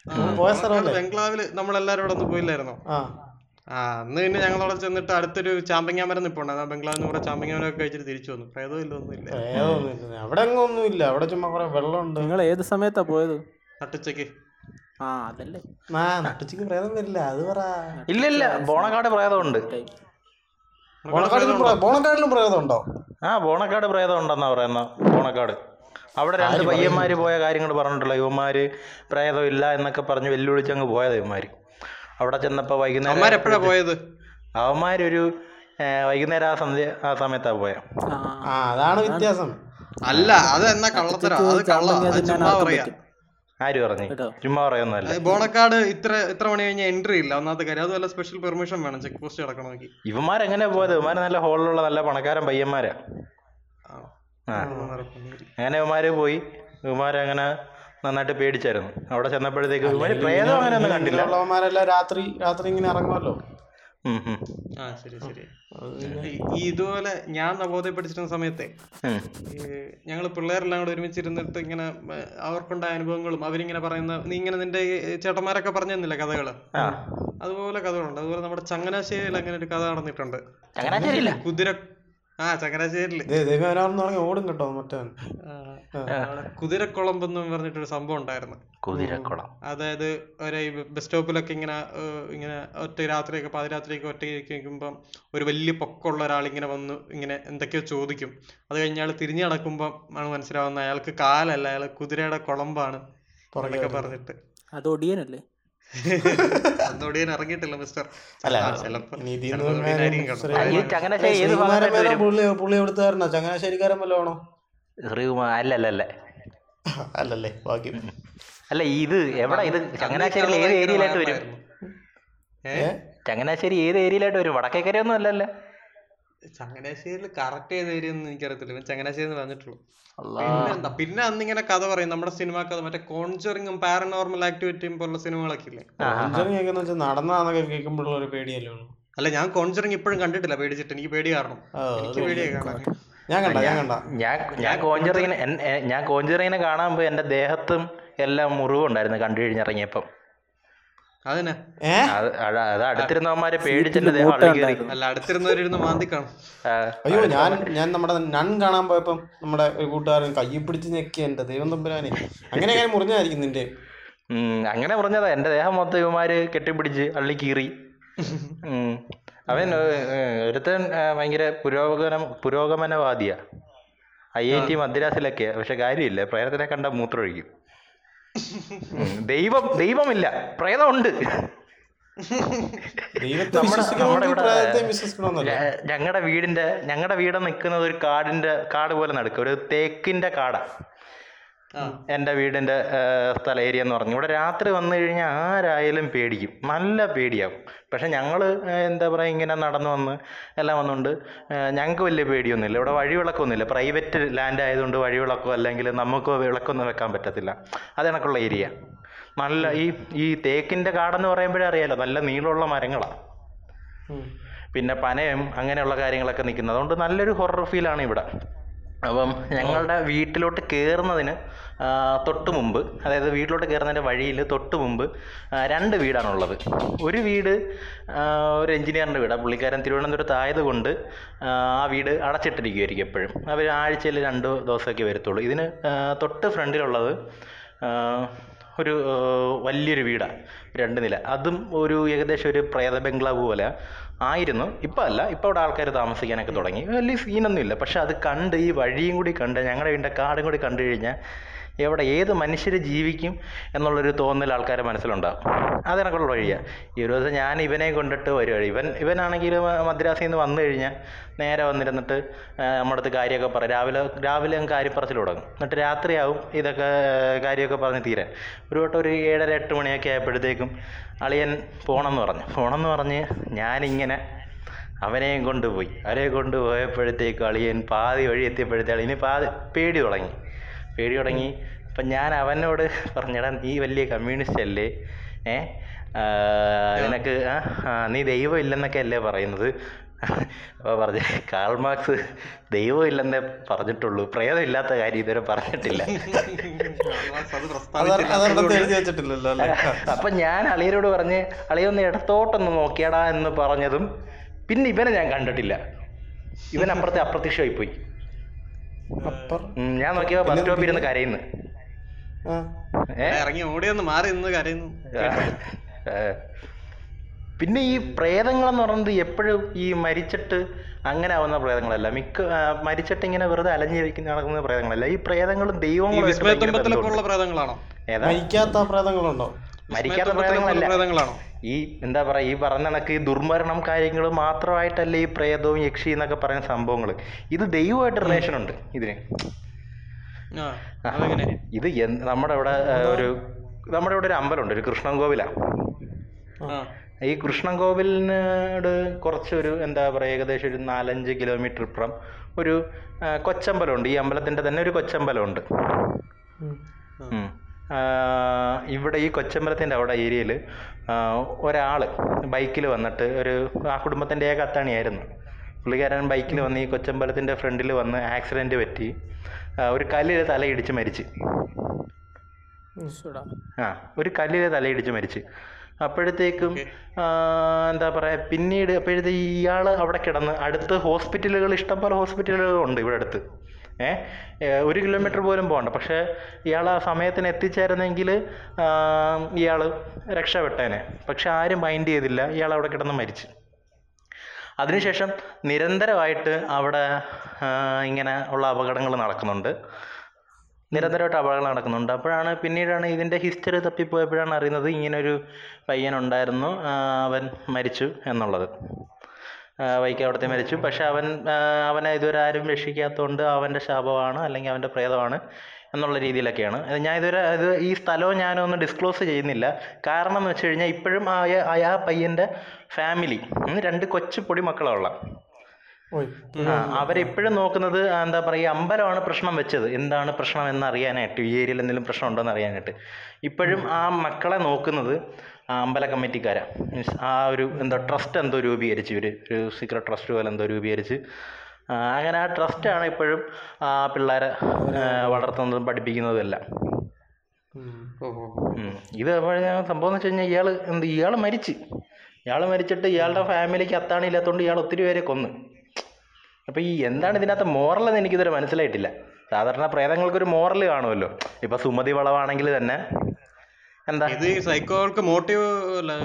ബംഗ്ലാവിൽ നമ്മളെല്ലാരും അവിടെ ഒന്ന് പോയില്ലായിരുന്നോ? ആ. അന്ന് പിന്നെ ഞങ്ങൾ അവിടെ ചെന്നിട്ട് അടുത്തൊരു ചാമ്പങ്ങ മരം നിപ്പുണ്ട് ബംഗ്ലാവിൽ നിന്ന് കുറെ ചാമ്പങ്ങ ഒക്കെ കഴിച്ചിട്ട് തിരിച്ചു വന്നു. പ്രേതവും ഇല്ല ഒന്നുമില്ല. പ്രേതമൊന്നുമില്ല. അവിടെ അങ്ങ് ഒന്നുമില്ല. അവിടെ ചുമ്മാ കുറെ വെള്ളമുണ്ട്. നിങ്ങൾ ഏത് സമയത്താ പോയത്? നട്ടുച്ചക്ക് ആ അതല്ലേ. ആ നട്ടുച്ചക്ക് പ്രേതം വരില്ല അത് പറ. ഇല്ല ഇല്ല. ബോണക്കാട് പ്രേതമുണ്ട്. ബോണക്കാടിലും ബോണക്കാടിലും പ്രേതം ഉണ്ടോ ആ ബോണക്കാട് പ്രേതം ഉണ്ടെന്നാ പറയുന്ന. ബോണക്കാട്. അവിടെ രണ്ട് പയ്യന്മാര് പോയ കാര്യങ്ങൾ പറഞ്ഞിട്ടുള്ള യുവമാര് പ്രേതം ഇല്ല എന്നൊക്കെ പറഞ്ഞ് വെല്ലുവിളിച്ച് അങ്ങ് പോയത് ഇവന്മാര്. അവിടെ ചെന്നപ്പോ വൈകുന്നേരം എപ്പോഴാ പോയത്? അവന്മാരൊരു വൈകുന്നേരം ആ സന്ധ്യ ആ സമയത്താ പോയ. അതാണ് വ്യത്യാസം. അല്ല അത് എന്നാ കള്ളത്തരം? അത് കള്ള. അത് തിന്നാൻ ചുമ്മാ പറയാ. ആര് പറഞ്ഞു. ചുമ്മാ പറയൊന്നല്ല ബോണക്കാട് ഇത്ര ഇത്ര മണി കഴിഞ്ഞാൽ എൻട്രി ഇല്ല. ഒന്നാമത്തെ കാര്യം അതുമല്ല സ്പെഷ്യൽ പെർമിഷൻ വേണം. ചെക്ക് പോസ്റ്റ് കിടക്കണമെങ്കിൽ ഇവന്മാരെങ്ങനെ പോയത്? ഇവന്മാര് നല്ല ഹോളിലുള്ള നല്ല പണക്കാരൻ പയ്യന്മാരാ. ആ. അങ്ങനെ ഉമാര് പോയി. ഇവന്മാരങ്ങനെ നന്നായിട്ട് പേടിച്ചായിരുന്നു. അവിടെ ചെന്നപ്പോഴത്തേക്ക് പ്രേതം അങ്ങനെ ഒന്നും കണ്ടില്ല. ഉള്ളവന്മാരെല്ലാം രാത്രി രാത്രി ഇങ്ങനെ ഇറങ്ങുമല്ലോ? ആ ശരി ശരി. ഈ- ഇതുപോലെ ഞാൻ നവോദയ പഠിച്ചിരുന്ന സമയത്തെ. ഞങ്ങൾ പിള്ളേരെല്ലാം കൂടെ ഒരുമിച്ചിരുന്നിട്ട് ഇങ്ങനെ അവർക്കുണ്ടായ അനുഭവങ്ങളും അവരിങ്ങനെ പറയുന്ന നീ ഇങ്ങനെ നിന്റെ ചേട്ടന്മാരൊക്കെ പറഞ്ഞു തന്നില്ല കഥകൾ? ആ. അതുപോലെ കഥകളുണ്ട്. അതുപോലെ നമ്മുടെ ചങ്ങനാശ്ശേരിയിൽ അങ്ങനെ ഒരു കഥ നടന്നിട്ടുണ്ട്. കുതിര ആ ചങ്ങനാശ്ശേരിയിൽ ഓടും കേട്ടോ മറ്റവൻ ആ, എന്ന് കുതിരക്കുളമ്പെന്ന് പറഞ്ഞിട്ടൊരു സംഭവം ഉണ്ടായിരുന്നു. കുതിരക്കുളം. അതായത് ഒരു ബസ് സ്റ്റോപ്പിലൊക്കെ ഇങ്ങനെ ഇങ്ങനെ ഒറ്റ രാത്രിയൊക്കെ പാതിരാത്രിയൊക്കെ ഒറ്റയ്ക്ക് നിൽക്കുമ്പം ഒരു വലിയ പൊക്കമുള്ള ഒരാൾ ഇങ്ങനെ വന്ന് ഇങ്ങനെ എന്തൊക്കെയോ ചോദിക്കും. അത് കഴിഞ്ഞ് അയാൾ തിരിഞ്ഞു നടക്കുമ്പം ആണ് മനസ്സിലാവുന്നത് അയാൾക്ക് കാലല്ല അയാൾ കുതിരയുടെ കുളമ്പാണ് എന്നൊക്കെ പറഞ്ഞിട്ട്. അത് ഒടിയനല്ലേ? ഇറങ്ങിയിട്ടില്ല മിസ്റ്റർ ചങ്ങനാശ്ശേരി പുള്ളി ചങ്ങനാശ്ശേരിക്കാരൻ അല്ലല്ലേ അല്ല ഇത് എവിടെ? ഇത് ചങ്ങനാശ്ശേരിയിൽ ഏത് ഏരിയയിലായിട്ട് വരും? ചങ്ങനാശ്ശേരി ഏത് ഏരിയയിലായിട്ട് വരും? വടക്കേക്കരയൊന്നും അല്ലല്ലോ. ചങ്ങനാശ്ശേരിയിൽ കറക്റ്റ് ഏത് ഏരിയ ഒന്നും എനിക്കറിയത്തില്ല. ഇവൻ ചങ്ങനാശ്ശേരി എന്ന് പറഞ്ഞിട്ടുള്ളൂ. പിന്നെന്താ? പിന്നെ അന്ന് ഇങ്ങനെ അന്നിങ്ങനെ കഥ പറയും. നമ്മുടെ സിനിമ കഥ മറ്റേ കോൺജറിങ്ങും പാരനോർമൽ ആക്ടിവിറ്റിയും പോലുള്ള സിനിമകളൊക്കെ ഇല്ലേ? നടന്നാന്നൊക്കെ കേൾക്കുമ്പോഴുള്ള ഒരു പേടിയല്ലേ ഉള്ളൂ. അല്ല ഞാൻ കോൺജറിങ് ഇപ്പോഴും കണ്ടിട്ടില്ല. പേടിച്ചിട്ട് എനിക്ക് പേടി കാരണം. എനിക്ക് പേടിയായി കാണാൻ ഞാൻ കണ്ട ഞാൻ കണ്ട. ഞാൻ ഞാൻ കോഞ്ചറിങ്ങിനെ ഞാൻ കോഞ്ചറിങ്ങിനെ കാണാൻ പോയി. എന്റെ ദേഹത്തും എല്ലാം മുറിവുണ്ടായിരുന്നു കണ്ടു കഴിഞ്ഞിറങ്ങിയപ്പം അതിനെ ഏ അത് അത് അത് അടുത്തിരുന്നവന്മാരെ കയറി അല്ല അടുത്തിരുന്നവരിരുന്ന് മാന്തി കാണും അയ്യോ ഞാൻ ഞാൻ നമ്മുടെ നൺ കാണാൻ പോയപ്പം നമ്മുടെ ഒരു കൂട്ടുകാരൻ കൈ പിടിച്ച് ഞെക്കി എന്റെ ദൈവം തമ്പുരാനെ അങ്ങനെ അങ്ങനെ മുറിഞ്ഞായിരിക്കും നിന്റെ? അങ്ങനെ പറഞ്ഞതാ എന്റെ ദേഹം മൊത്തം ഇവന്മാര് കെട്ടിപ്പിടിച്ച് അള്ളി കീറി അവൻ ഒരുത്തൻ ഭയങ്കര പുരോഗമന പുരോഗമനവാദിയാ. ഐ ഐ ടി മദ്രാസിലൊക്കെ. പക്ഷെ കാര്യമില്ല. പ്രേരത്തിനെ കണ്ട മൂത്രമൊഴിക്കും. ദൈവം ദൈവമില്ല. പ്രേതമുണ്ട്. ഞങ്ങളുടെ വീടിന്റെ ഞങ്ങളുടെ വീട് നിൽക്കുന്നത് ഒരു കാടിന്റെ കാട് പോലെ നടക്കും ഒരു തേക്കിന്റെ കാടാ. എന്റെ വീടിന്റെ സ്ഥല ഏരിയ എന്ന് പറഞ്ഞു. ഇവിടെ രാത്രി വന്നു കഴിഞ്ഞാൽ ആരായാലും പേടിക്കും. നല്ല പേടിയാവും. പക്ഷെ ഞങ്ങൾ എന്താ പറയുക ഇങ്ങനെ നടന്നു വന്ന് എല്ലാം വന്നുകൊണ്ട് ഞങ്ങൾക്ക് വലിയ പേടിയൊന്നുമില്ല. ഇവിടെ വഴിവിളക്കൊന്നുമില്ല. പ്രൈവറ്റ് ലാൻഡ് ആയതുകൊണ്ട് വഴിവിളക്കോ അല്ലെങ്കിൽ നമുക്ക് വിളക്കൊന്നും വെക്കാൻ പറ്റത്തില്ല. അത് കണക്കുള്ള ഏരിയ നല്ല ഈ ഈ തേക്കിന്റെ കാടെന്ന് പറയുമ്പോഴേ അറിയാലോ നല്ല നീളമുള്ള മരങ്ങളാണ് പിന്നെ പനയും അങ്ങനെയുള്ള കാര്യങ്ങളൊക്കെ നിൽക്കുന്നത്. അതുകൊണ്ട് നല്ലൊരു ഹൊറർ ഫീലാണ് ഇവിടെ. അപ്പം ഞങ്ങളുടെ വീട്ടിലോട്ട് കയറുന്നതിന് തൊട്ട് മുമ്പ് അതായത് വീട്ടിലോട്ട് കയറുന്നതിന്റെ വഴിയിൽ തൊട്ട് മുമ്പ് രണ്ട് വീടാണുള്ളത്. ഒരു വീട് ഒരു എഞ്ചിനീയറിന്റെ വീടാണ് പുള്ളിക്കാരൻ തിരുവനന്തപുരത്ത് ആയതുകൊണ്ട് ആ, വീട് അടച്ചിട്ടിരിക്കുമായിരിക്കും എപ്പോഴും. അവർ ആഴ്ചയിൽ രണ്ട് ദിവസമൊക്കെ വരത്തുള്ളൂ. ഇതിന് തൊട്ട് ഫ്രണ്ടിലുള്ളത് ഒരു വലിയൊരു വീടാണ് രണ്ട് നില. അതും ഒരു ഏകദേശം ഒരു പ്രേത ബംഗ്ലാവ് പോലെ. ആയിരുന്നു. ഇപ്പം അല്ല ഇപ്പം അവിടെ ആൾക്കാർ താമസിക്കാനൊക്കെ തുടങ്ങി. വലിയ സീനൊന്നും ഇല്ല. പക്ഷെ അത് കണ്ട് ഈ വഴിയും കൂടി കണ്ട് ഞങ്ങളുടെ വീടിന്റെ കാടും കൂടി കണ്ടു കഴിഞ്ഞാൽ എവിടെ ഏത് മനുഷ്യർ ജീവിക്കും എന്നുള്ളൊരു തോന്നൽ ആൾക്കാരുടെ മനസ്സിലുണ്ടാകും. അത് കണക്കുള്ള വഴിയാണ് ഈ ഒരു ദിവസം ഞാൻ ഇവനെ കൊണ്ടിട്ട് വരുവാണ് ഇവൻ ഇവനാണെങ്കിൽ മദ്രാസിൽ നിന്ന് വന്നു കഴിഞ്ഞാൽ നേരെ വന്നിരുന്നിട്ട് നമ്മുടെ അടുത്ത് കാര്യമൊക്കെ പറയും രാവിലെ രാവിലെ അങ്ങ് കാര്യപ്പറച്ചിൽ തുടങ്ങും. എന്നിട്ട് രാത്രിയാവും ഇതൊക്കെ കാര്യമൊക്കെ പറഞ്ഞ് തീരാൻ. ഒരു വട്ടം ഒരു ഏഴര എട്ട് മണിയൊക്കെ ആയപ്പോഴത്തേക്കും അളിയൻ പോണമെന്ന് പറഞ്ഞു. പോണമെന്ന് പറഞ്ഞ് ഞാനിങ്ങനെ അവനെയും കൊണ്ടുപോയി. അവരെ കൊണ്ടുപോയപ്പോഴത്തേക്കും അളിയൻ പാതി വഴി എത്തിയപ്പോഴത്തേക്കും അളിയന് പാതി പേടി തുടങ്ങി. പേടി തുടങ്ങി. അപ്പം ഞാൻ അവനോട് പറഞ്ഞടാ നീ വലിയ കമ്മ്യൂണിസ്റ്റ് അല്ലേ? ഏ? നിനക്ക് നീ ദൈവം ഇല്ലെന്നൊക്കെ അല്ലേ പറയുന്നത്? അപ്പോൾ പറഞ്ഞു കാൾ മാർക്സ് ദൈവം ഇല്ലെന്നേ പറഞ്ഞിട്ടുള്ളൂ. പ്രേതം ഇല്ലാത്ത കാര്യം ഇതുവരെ പറഞ്ഞിട്ടില്ല. അപ്പൊ ഞാൻ അളിയനോട് പറഞ്ഞ് അളിയൊന്ന് ഇടത്തോട്ടൊന്ന് നോക്കിയടാ എന്ന് പറഞ്ഞതും പിന്നെ ഇവനെ ഞാൻ കണ്ടിട്ടില്ല. ഇവൻ അപ്പുറത്തെ അപ്രത്യക്ഷമായി പോയി അപ്പർ. ഞാൻ നോക്കിയപ്പോ ബസ് സ്റ്റോപ്പിൽ ഇരുന്ന് കരയുന്നു. ആ. ഇറങ്ങി ഓടിയൊന്ന് മാറി നിന്ന് കരയുന്നു. പിന്നെ ഈ പ്രേതങ്ങളെന്ന് പറയുന്നത് എപ്പോഴും ഈ മരിച്ചിട്ട് അങ്ങനെ ആവുന്ന പ്രേതങ്ങളല്ല. മിക്ക മരിച്ചിട്ട് ഇങ്ങനെ വെറുതെ അലഞ്ഞിരിക്കുന്ന നടക്കുന്ന പ്രേതങ്ങളല്ല. ഈ പ്രേതങ്ങളും ദൈവങ്ങളും മരിക്കാത്ത പ്രേതങ്ങളുണ്ടോ? മരിക്കാത്ത പ്രേതങ്ങളല്ല. പ്രേതങ്ങളാണോ? ഈ എന്താ പറയുക ഈ പറഞ്ഞ കണക്ക് ഈ ദുർമരണം കാര്യങ്ങൾ മാത്രമായിട്ടല്ല ഈ പ്രേതവും യക്ഷി എന്നൊക്കെ പറയുന്ന സംഭവങ്ങൾ ഇത് ദൈവമായിട്ട് റിലേഷൻ ഉണ്ട് ഇതിന്. ഇത് നമ്മുടെ ഇവിടെ ഒരു നമ്മുടെ ഇവിടെ ഒരു അമ്പലമുണ്ട് ഒരു കൃഷ്ണൻ കോവിലാണ് ഈ കൃഷ്ണൻ കോവിലിനോട് കുറച്ചൊരു എന്താ പറയുക ഏകദേശം ഒരു നാലഞ്ച് കിലോമീറ്റർ ഇപ്പുറം ഒരു കൊച്ചമ്പലമുണ്ട്. ഈ അമ്പലത്തിന്റെ തന്നെ ഒരു കൊച്ചമ്പലമുണ്ട്. ഇവിടെ ഈ കൊച്ചമ്പലത്തിന്റെ അവിടെ ഏരിയയിൽ ഒരാൾ ബൈക്കിൽ വന്നിട്ട് ഒരു ആ കുടുംബത്തിന്റെ ഏക അത്താണിയായിരുന്നു. പുള്ളിക്കാരൻ ബൈക്കിൽ വന്ന് ഈ കൊച്ചമ്പലത്തിന്റെ ഫ്രണ്ടിൽ വന്ന് ആക്സിഡന്റ് പറ്റി ഒരു കല്ലിൽ തലയിടിച്ച് മരിച്ച്. ആ ഒരു കല്ലിൽ തലയിടിച്ച് മരിച്ച്. അപ്പോഴത്തേക്കും എന്താ പറയുക പിന്നീട് അപ്പോഴത്തെ ഇയാൾ അവിടെ കിടന്ന് അടുത്ത് ഹോസ്പിറ്റലുകൾ ഇഷ്ടംപോലെ ഹോസ്പിറ്റലുകൾ ഉണ്ട് ഇവിടെ അടുത്ത്. ഒരു കിലോമീറ്റർ പോലും പോകണ്ട. പക്ഷേ ഇയാൾ ആ സമയത്തിന് എത്തിച്ചേരുന്നെങ്കിൽ ഇയാൾ രക്ഷപ്പെട്ടേനെ പക്ഷെ ആരും മൈൻഡ് ചെയ്തില്ല. ഇയാൾ അവിടെ കിടന്ന് മരിച്ചു. അതിനുശേഷം നിരന്തരമായിട്ട് അവിടെ ഇങ്ങനെ ഉള്ള അപകടങ്ങൾ നടക്കുന്നുണ്ട്. നിരന്തരമായിട്ട് അപകടങ്ങൾ നടക്കുന്നുണ്ട്. അപ്പോഴാണ് പിന്നീടാണ് ഇതിന്റെ ഹിസ്റ്ററി തപ്പിപ്പോയപ്പോഴാണ് അറിയുന്നത് ഇങ്ങനൊരു പയ്യനുണ്ടായിരുന്നു അവൻ മരിച്ചു എന്നുള്ളത്. വൈക്കം അവിടുത്തെ മരിച്ചു. പക്ഷെ അവൻ അവനെ ഇതുവരെ ആരും രക്ഷിക്കാത്തതുകൊണ്ട് അവന്റെ ശാപമാണ് അല്ലെങ്കിൽ അവന്റെ പ്രേതമാണ് എന്നുള്ള രീതിയിലൊക്കെയാണ്. അത് ഞാൻ ഇതുവരെ ഇത് ഈ സ്ഥലവും ഞാനൊന്നും ഡിസ്ക്ലോസ് ചെയ്യുന്നില്ല. കാരണം എന്ന് വെച്ച് കഴിഞ്ഞാൽ ഇപ്പോഴും ആ ആ- പയ്യന്റെ ഫാമിലി രണ്ട് കൊച്ചു പൊടി മക്കളുള്ള അവരെപ്പോഴും നോക്കുന്നത് എന്താ പറയുക അമ്പലമാണ് പ്രശ്നം വെച്ചത്. എന്താണ് പ്രശ്നം എന്നറിയാനായിട്ട് ഈ ഏരിയയിൽ എന്തെങ്കിലും പ്രശ്നം ഉണ്ടോ എന്ന് അറിയാനായിട്ട് ഇപ്പോഴും ആ മക്കളെ നോക്കുന്നത് അമ്പല കമ്മിറ്റിക്കാരാ. മീൻസ് ആ ഒരു എന്തോ ട്രസ്റ്റ് എന്തോ രൂപീകരിച്ച് ഇവർ ഒരു സീക്രട്ട് ട്രസ്റ്റ് പോലെ എന്തോ രൂപീകരിച്ച്. അങ്ങനെ ആ ട്രസ്റ്റാണ് ഇപ്പോഴും ആ പിള്ളേരെ വളർത്തുന്നതും പഠിപ്പിക്കുന്നതും എല്ലാം. ഇത് സംഭവം എന്ന് വെച്ച് കഴിഞ്ഞാൽ ഇയാൾ എന്ത് ഇയാൾ മരിച്ച്. ഇയാൾ മരിച്ചിട്ട് ഇയാളുടെ ഫാമിലിക്ക് അത്താണില്ലാത്തതുകൊണ്ട് ഇയാൾ ഒത്തിരി പേരെ കൊന്നു. അപ്പോൾ ഈ എന്താണ് ഇതിനകത്ത് മോറൽ എന്ന് എനിക്കിതുവരെ മനസ്സിലായിട്ടില്ല. സാധാരണ പ്രേതങ്ങൾക്കൊരു മോറൽ കാണുമല്ലോ ഇപ്പൊ സുമതി വളവാണെങ്കിൽ തന്നെ ഇത് സൈക്കോൾക്ക് മോട്ടീവ്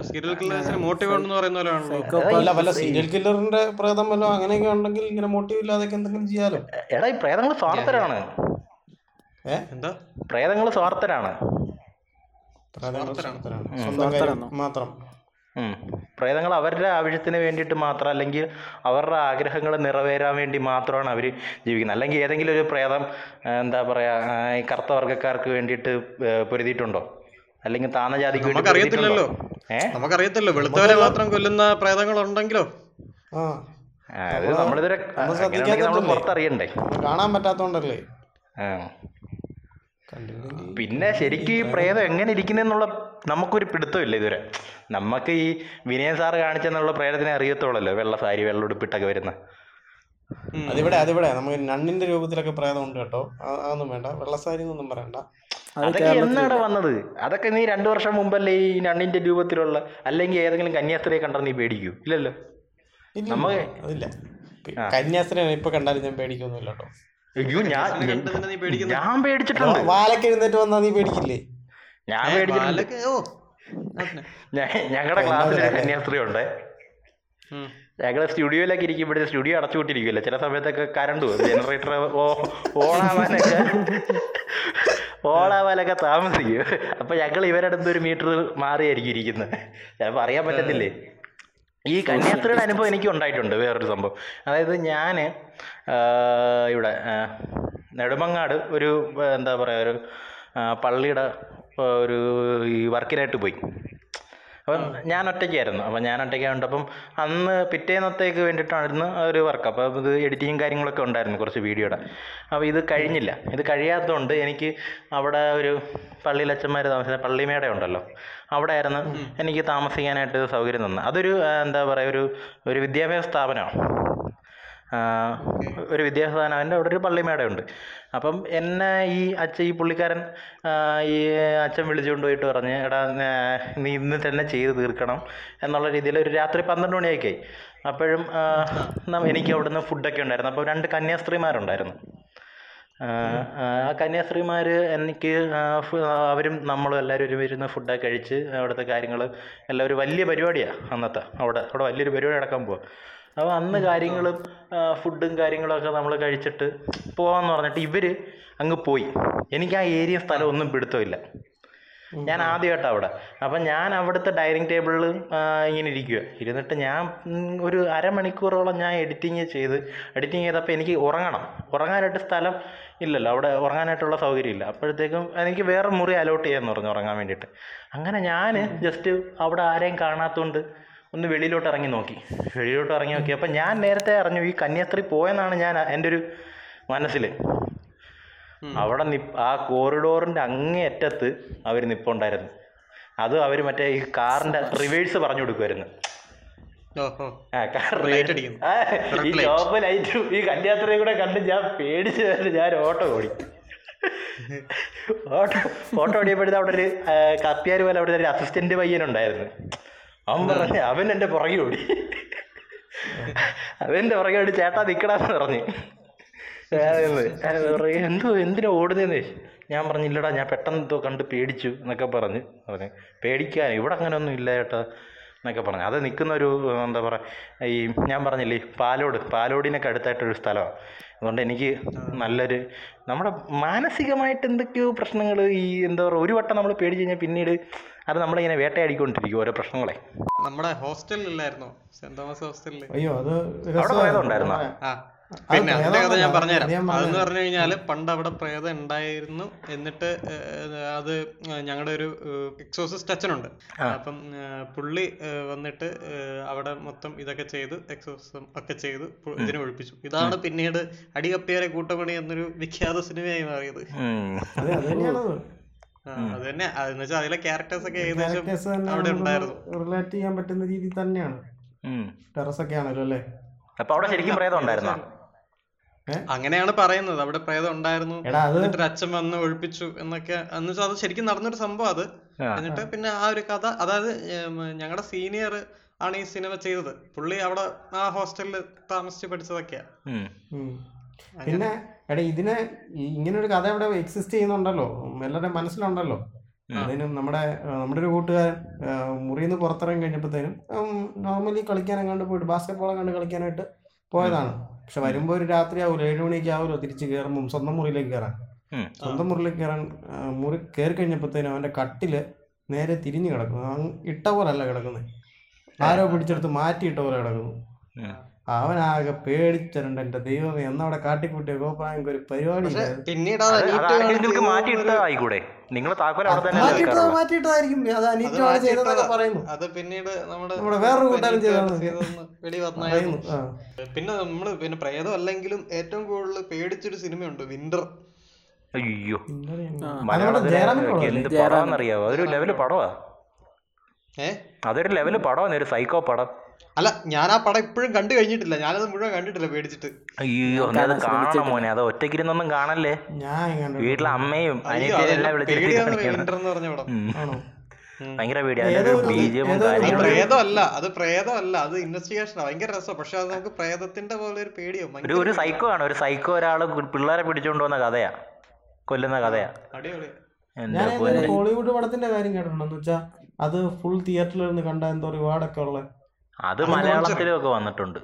സീരിയൽ കില്ലേഴ്സിന് മോട്ടീവ് ഉണ്ടെന്ന് പറയുന്ന പോലെയാണല്ലോ അല്ല വല്ല സീരിയൽ കില്ലറിന്റെ പ്രേതം വല്ലോ അങ്ങനെയൊക്കെ ഉണ്ടെങ്കിൽ ഇങ്ങനെ മോട്ടീവ് ഇല്ലാതെ എന്തെങ്കിലും ചെയ്യാലോ? എടാ ഈ പ്രേതങ്ങൾ സ്വാർത്ഥരാണ്. എന്താ? പ്രേതങ്ങൾ സ്വാർത്ഥരാണ്. മാത്രം. പ്രേതങ്ങൾ അവരുടെ ആവശ്യത്തിന് വേണ്ടിയിട്ട് മാത്രം അല്ലെങ്കിൽ അവരുടെ ആഗ്രഹങ്ങൾ നിറവേറാൻ വേണ്ടി മാത്രമാണ് അവർ ജീവിക്കുന്നത്. അല്ലെങ്കിൽ ഏതെങ്കിലും ഒരു പ്രേതം എന്താ പറയുക ഈ കറുത്ത വർഗക്കാർക്ക് വേണ്ടിയിട്ട് പൊരുതിയിട്ടുണ്ടോ? അല്ലെങ്കിൽ താന്ന ജാതിക്ക് വേണ്ടി നമുക്കറിയത്തില്ലല്ലോ. നമുക്കറിയത്തില്ലോ വെളുത്തവരെ മാത്രം കൊല്ലുന്ന പ്രേതങ്ങൾ ഉണ്ടെങ്കിലോ ആ. ആ, അത് നമ്മളിതുവരെ? പുറത്തറിയണ്ടേ? കാണാൻ പറ്റാത്തോണ്ടല്ലേ. പിന്നെ ശരിക്കും ഈ പ്രേതം എങ്ങനെ ഇരിക്കുന്നെന്നുള്ള നമുക്കൊരു പിടുത്തമില്ല ഇതുവരെ. നമുക്ക് ഈ വിനയൻ സാറ് കാണിച്ചെന്നുള്ള പ്രേതത്തിനെ അറിയത്തോളല്ലോ വെള്ള സാരി വെള്ള ഉടുപ്പിട്ടൊക്കെ വരുന്ന. അതിവിടെ അതിവിടെ. നമുക്ക് നണ്ണിന്റെ രൂപത്തിലൊക്കെ പ്രേതം ഉണ്ട് കേട്ടോ അതൊന്നും വേണ്ട. വെള്ളസാരി എന്നൊന്നും പറയണ്ട. അതൊക്കെ എന്നാണ് വന്നത്? അതൊക്കെ നീ രണ്ടു വർഷം മുമ്പല്ലേ ഈ നണ്ണിന്റെ രൂപത്തിലുള്ള അല്ലെങ്കിൽ ഏതെങ്കിലും കന്യാസ്ത്രീയെ കണ്ടാൽ നീ പേടിക്കൂ. ഇല്ലല്ലോ? ഇല്ല, നമുക്ക് അതില്ല. കന്യാസ്ത്രീനെ ഇപ്പൊ കണ്ടാലും ഞാൻ പേടിക്കൊന്നുമില്ല കേട്ടോ. അയ്യോ ഞാൻ കന്യാസ്ത്രീ? ഞാൻ പേടിച്ചിട്ടുണ്ട്. വാലൊക്കെ എഴുന്നേറ്റ് വന്നാ നീ പേടിക്കില്ലേ? ഞാൻ പേടിച്ചിട്ടുണ്ട്. ഞങ്ങളുടെ ക്ലാസ്സിൽ ഒരു കന്യാസ്ത്രീ ഉണ്ട്. ഞങ്ങളുടെ ഞങ്ങൾ സ്റ്റുഡിയോയിലൊക്കെ ഇരിക്കും ഇവിടെ സ്റ്റുഡിയോ അടച്ചുവിട്ടിരിക്കുമല്ലോ ചില സമയത്തൊക്കെ കറണ്ട് പോകും ജനറേറ്റർ ഓണാവാനൊക്കെ. ഓണാവാനൊക്കെ താമസിക്കും. അപ്പൊ ഞങ്ങൾ ഇവരുടെ അടുത്ത് ഒരു മീറ്റർ മാറിയായിരിക്കും ഇരിക്കുന്നത്. ചിലപ്പോൾ അറിയാൻ പറ്റത്തില്ലേ? ഈ കന്യാസ്ത്രീയുടെ അനുഭവം എനിക്ക് ഉണ്ടായിട്ടുണ്ട് വേറൊരു സംഭവം. അതായത് ഞാൻ ഇവിടെ നെടുമങ്ങാട് ഒരു എന്താ പറയുക ഒരു പള്ളിയുടെ ഒരു ഈ വർക്കിനായിട്ട് പോയി. അപ്പം ഞാൻ ഒറ്റയ്ക്കായിരുന്നു. അപ്പം ഞാൻ ഒറ്റയ്ക്കായതുകൊണ്ട് അപ്പം അന്ന് പിറ്റേന്നത്തേക്ക് വേണ്ടിയിട്ടായിരുന്നു ഒരു വർക്ക് അപ്പോൾ ഇത് എഡിറ്റിങ്ങും കാര്യങ്ങളൊക്കെ ഉണ്ടായിരുന്നു കുറച്ച് വീഡിയോയുടെ അപ്പോൾ ഇത് കഴിഞ്ഞില്ല. ഇത് കഴിയാത്തതുകൊണ്ട് എനിക്ക് അവിടെ ഒരു പള്ളിയിൽ അച്ഛന്മാർ താമസിക്കുന്ന പള്ളിമേട ഉണ്ടല്ലോ. അവിടെ ആയിരുന്നു എനിക്ക് താമസിക്കാനായിട്ട് സൗകര്യം തന്നത്. അതൊരു എന്താ പറയുക ഒരു ഒരു വിദ്യാഭ്യാസ സ്ഥാപനമാണ്. ഒരു വിദ്യാസ്ഥാപനം അവന്റെ അവിടെ ഒരു പള്ളിമേടയുണ്ട്. അപ്പം എന്നെ ഈ അച്ഛൻ ഈ പുള്ളിക്കാരൻ ഈ അച്ഛൻ വിളിച്ചുകൊണ്ട് പോയിട്ട് പറഞ്ഞ് എടാ നീ ഇന്ന് തന്നെ ചെയ്ത് തീർക്കണം എന്നുള്ള രീതിയിൽ ഒരു രാത്രി പന്ത്രണ്ട് മണിയൊക്കെ ആയി അപ്പോഴും എനിക്ക് അവിടുന്ന് ഫുഡൊക്കെ ഉണ്ടായിരുന്നു. അപ്പോൾ രണ്ട് കന്യാസ്ത്രീമാരുണ്ടായിരുന്നു. ആ കന്യാസ്ത്രീമാർ എനിക്ക് അവരും നമ്മളും എല്ലാവരും ഒരു ഇരുന്ന് ഫുഡൊക്കെ കഴിച്ച് അവിടുത്തെ കാര്യങ്ങൾ എല്ലാം ഒരു വലിയ പരിപാടിയാണ് അന്നത്തെ. അവിടെ അവിടെ വലിയൊരു പരിപാടി നടക്കാൻ പോവാ. അപ്പോൾ അന്ന് കാര്യങ്ങളും ഫുഡും കാര്യങ്ങളൊക്കെ നമ്മൾ കഴിച്ചിട്ട് പോകാമെന്ന് പറഞ്ഞിട്ട് ഇവർ അങ്ങ് പോയി. എനിക്ക് ആ ഏരിയ സ്ഥലം ഒന്നും പിടുത്തമില്ല. ഞാൻ ആദ്യമായിട്ടാണ് അവിടെ. അപ്പം ഞാൻ അവിടുത്തെ ഡൈനിങ് ടേബിളിൽ ഇങ്ങനെ ഇരിക്കുക ഇരുന്നിട്ട് ഞാൻ ഒരു അരമണിക്കൂറോളം ഞാൻ എഡിറ്റിങ് ചെയ്ത് എഡിറ്റിങ് ചെയ്തപ്പോൾ എനിക്ക് ഉറങ്ങണം. ഉറങ്ങാനായിട്ട് സ്ഥലം ഇല്ലല്ലോ. അവിടെ ഉറങ്ങാനായിട്ടുള്ള സൗകര്യം ഇല്ല അപ്പോഴത്തേക്കും എനിക്ക് വേറെ മുറി അലോട്ട് ചെയ്യാമെന്ന് പറഞ്ഞു ഉറങ്ങാൻ വേണ്ടിയിട്ട്. അങ്ങനെ ഞാൻ ജസ്റ്റ് അവിടെ ആരെയും കാണാത്തതുകൊണ്ട് ഒന്ന് വെളിയിലോട്ട് ഇറങ്ങി നോക്കി. വെളിയിലോട്ട് ഇറങ്ങി നോക്കി. അപ്പം ഞാൻ നേരത്തെ അറിഞ്ഞു ഈ കന്യാസ്ത്രീ പോയെന്നാണ് ഞാൻ എന്റെ ഒരു മനസ്സിൽ അവിടെ നിപ്പ് ആ കോറിഡോറിന്റെ അങ്ങേയറ്റത്ത് അവർ നിപ്പുണ്ടായിരുന്നു. അത് അവർ മറ്റേ ഈ കാറിന്റെ റിവേഴ്സ് പറഞ്ഞു കൊടുക്കുമായിരുന്നു. ഈ. ചോപ്പ് ലൈറ്റും ഈ കന്യാസ്ത്രീയും കൂടെ കണ്ട് ഞാൻ പേടിച്ചു തരുന്നു ഞാൻ ഓട്ടോ ഓടി. [laughs] ഓട്ടോ ഓട്ടോ ഓടിയപ്പോഴത്തെ അവിടെ ഒരു കത്തിയാർ പോലെ അവിടെ ഒരു അസിസ്റ്റന്റ് പയ്യനുണ്ടായിരുന്നു. അവൻ പറഞ്ഞു അവൻ എന്റെ പുറകെ ഓടി. അവന്റെ പുറകെ ഓടി ചേട്ടാ നിൽക്കടാന്ന് പറഞ്ഞു. എന്തോ എന്തിനാ ഓടുന്നേ ചോദിച്ചു ഞാൻ പറഞ്ഞില്ലടാ ഞാൻ പെട്ടെന്ന് എന്തോ കണ്ട് പേടിച്ചു എന്നൊക്കെ പറഞ്ഞ് പറഞ്ഞു പേടിക്കാൻ ഇവിടെ അങ്ങനെ ഒന്നും ഇല്ല ചേട്ടാ എന്നൊക്കെ പറഞ്ഞു. അത് നിൽക്കുന്ന ഒരു എന്താ പറയുക ഈ ഞാൻ പറഞ്ഞില്ലേ പാലോട്. പാലോടിനൊക്കെ അടുത്തായിട്ടൊരു സ്ഥലമാണ് അതുകൊണ്ട് എനിക്ക് നല്ലൊരു നമ്മുടെ മാനസികമായിട്ട് എന്തൊക്കെയോ പ്രശ്നങ്ങൾ ഈ എന്താ പറയുക ഒരു വട്ടം നമ്മൾ പേടിച്ച് കഴിഞ്ഞാൽ പിന്നീട് അത് നമ്മളിങ്ങനെ വേട്ടയാടിക്കൊണ്ടിരിക്കും ഓരോ പ്രശ്നങ്ങളെ. നമ്മുടെ ഹോസ്റ്റലിലായിരുന്നു സെന്റ് തോമസ് ഹോസ്റ്റലിൽ അയ്യോ അത് അവിടെ? ആ. പിന്നെ അത് അതിന്റെ കഥ ഞാൻ. പറഞ്ഞുതരാം. അത് അതെന്ന്. പറഞ്ഞു കഴിഞ്ഞാൽ പണ്ട് അവിടെ പ്രേതം ഉണ്ടായിരുന്നു എന്നിട്ട് ഏഹ്, അത് ഞങ്ങളുടെ ഒരു എക്സോസിസ്റ്റ് അച്ഛനുണ്ട്. അപ്പം പുള്ളി ഏഹ്, വന്നിട്ട് ഏഹ്, അവിടെ മൊത്തം ഇതൊക്കെ ചെയ്ത് എക്സോസിസം ഒക്കെ ചെയ്ത് ഇതിനെ ഒഴിപ്പിച്ചു. ഇതാണ് പിന്നീട് അടികപ്പിയാരെ കൂട്ടമണി എന്നൊരു വിഖ്യാത സിനിമയായി മാറിയത്. അതെ തന്നെ. അതെന്ന് വെച്ചാൽ അതിലെ ക്യാരക്ടേഴ്സ് ഒക്കെ ഏകദേശം അവിടെ ഉണ്ടായിരുന്നു. റിലേറ്റ് ചെയ്യാൻ പറ്റുന്ന രീതി തന്നെയാണ്. ഉം. ടെറസ് ഒക്കെ ആണല്ലോ അല്ലേ? അപ്പൊ അവിടെ ശരിക്കും പ്രേതം ഉണ്ടായിരുന്നോ? അങ്ങനെയാണ് പറയുന്നത്. അവിടെ പ്രേതം ഉണ്ടായിരുന്നു. എന്നിട്ട് അച്ഛൻ വന്ന് ഒഴിപ്പിച്ചു എന്നൊക്കെ. എന്ന് വെച്ചാൽ അത് ശരിക്കും നടന്നൊരു സംഭവം അത്. എന്നിട്ട് പിന്നെ ആ ഒരു കഥ അതായത് ഞങ്ങളുടെ സീനിയർ ആണ് ഈ സിനിമ ചെയ്തത്. പുള്ളി അവിടെ ആ ഹോസ്റ്റലിൽ താമസിച്ച് പഠിച്ചതൊക്കെയാ. പിന്നെ എടാ ഇതിനെ ഇങ്ങനൊരു ഇങ്ങനെ ഒരു കഥ ഇവിടെ എക്സിസ്റ്റ് ചെയ്യുന്നുണ്ടല്ലോ. എല്ലാവരുടെ മനസ്സിലുണ്ടല്ലോ. അതിനും നമ്മുടെ നമ്മുടെ ഒരു കൂട്ടുകാരൻ മുറിയിൽ നിന്ന് പുറത്തിറങ്ങി കഴിഞ്ഞപ്പോഴത്തേനും നോർമലി കളിക്കാനെങ്ങാണ്ട് പോയിട്ട് ബാസ്കറ്റ് കണ്ട് കളിക്കാനായിട്ട് പോയതാണ്. പക്ഷെ വരുമ്പോൾ ഒരു രാത്രി ആവുമല്ലോ ഏഴ് മണിക്ക് ആവുമല്ലോ തിരിച്ച് കയറുമ്പോൾ സ്വന്തം മുറിയിലേക്ക് കയറാൻ. സ്വന്തം മുറിയിലേക്ക് കയറാൻ മുറി കയറി കഴിഞ്ഞപ്പോഴത്തേനും അവന്റെ കട്ടിൽ നേരെ തിരിഞ്ഞു കിടക്കുന്നു ഇട്ട പോലെ അല്ല കിടക്കുന്നത് ആരോ പിടിച്ചെടുത്ത് മാറ്റിയിട്ട പോലെ കിടക്കുന്നു. അവനാകെ പേടിച്ചിട്ടുണ്ട് എന്റെ ദൈവമേ. എന്നവിടെ കാട്ടിക്കൂട്ടിയ ഗോപാലക്ക് ഒരു പരിപാടി. പിന്നീട് നിങ്ങൾ മാറ്റിയിട്ടതായിരിക്കും. അത് പറയുന്നു. അത് പിന്നീട് നമ്മുടെ വേറൊരു. പിന്നെ നമ്മൾ പിന്നെ പ്രേതം അല്ലെങ്കിലും ഏറ്റവും കൂടുതൽ പേടിച്ചൊരു സിനിമയുണ്ട് വിന്റർ. അയ്യോ? എന്ത് പടമാണെന്നറിയാവോ? അതൊരു ലെവൽ പടവാ ഏ? അതൊരു ലെവൽ പടമാണ് ഒരു സൈക്കോ പടം. അല്ല ഞാൻ ആ പടം ഇപ്പോഴും കണ്ടു കഴിഞ്ഞിട്ടില്ല. ഞാനത് മുഴുവൻ കണ്ടിട്ടില്ല പേടിച്ചിട്ട്. അയ്യോ അത് കാണണം മോനെ. അത് ഒറ്റക്കിരുന്നൊന്നും കാണല്ലേ? വീട്ടിലെ അമ്മയും അയ്യോ, അനിയത്തിയും എല്ലാം അതെല്ലാം വിളിച്ചിട്ട് ഭയങ്കര ഏതോ ഒരു അത് പ്രേതം പ്രേതമല്ല അത് പ്രേതമല്ല. അത് ഇൻവെസ്റ്റിഗേഷൻ ഭയങ്കര രസം. പക്ഷെ അത് നമുക്ക് പ്രേതത്തിന്റെ പോലെ ഒരു പേടിയോ. ഒരു ഒരു സൈക്കോ ആണ്. ഒരു സൈക്കോ ഒരാൾ പിള്ളേരെ പിടിച്ചോണ്ട് വന്ന കഥയാ. കൊല്ലുന്ന കഥയാ. അടിപൊളി. ഞാൻ ഹോളിവുഡ് പടത്തിന്റെ കാര്യം കേട്ടിട്ടുണ്ടോ എന്ന് വെച്ചാ അത് ഫുൾ തിയേറ്ററിൽ നിന്ന് കണ്ട എന്തോ റിവാർഡൊക്കെ ഉള്ള. അത് മലയാളത്തിലും ഒക്കെ വന്നിട്ടുണ്ട്.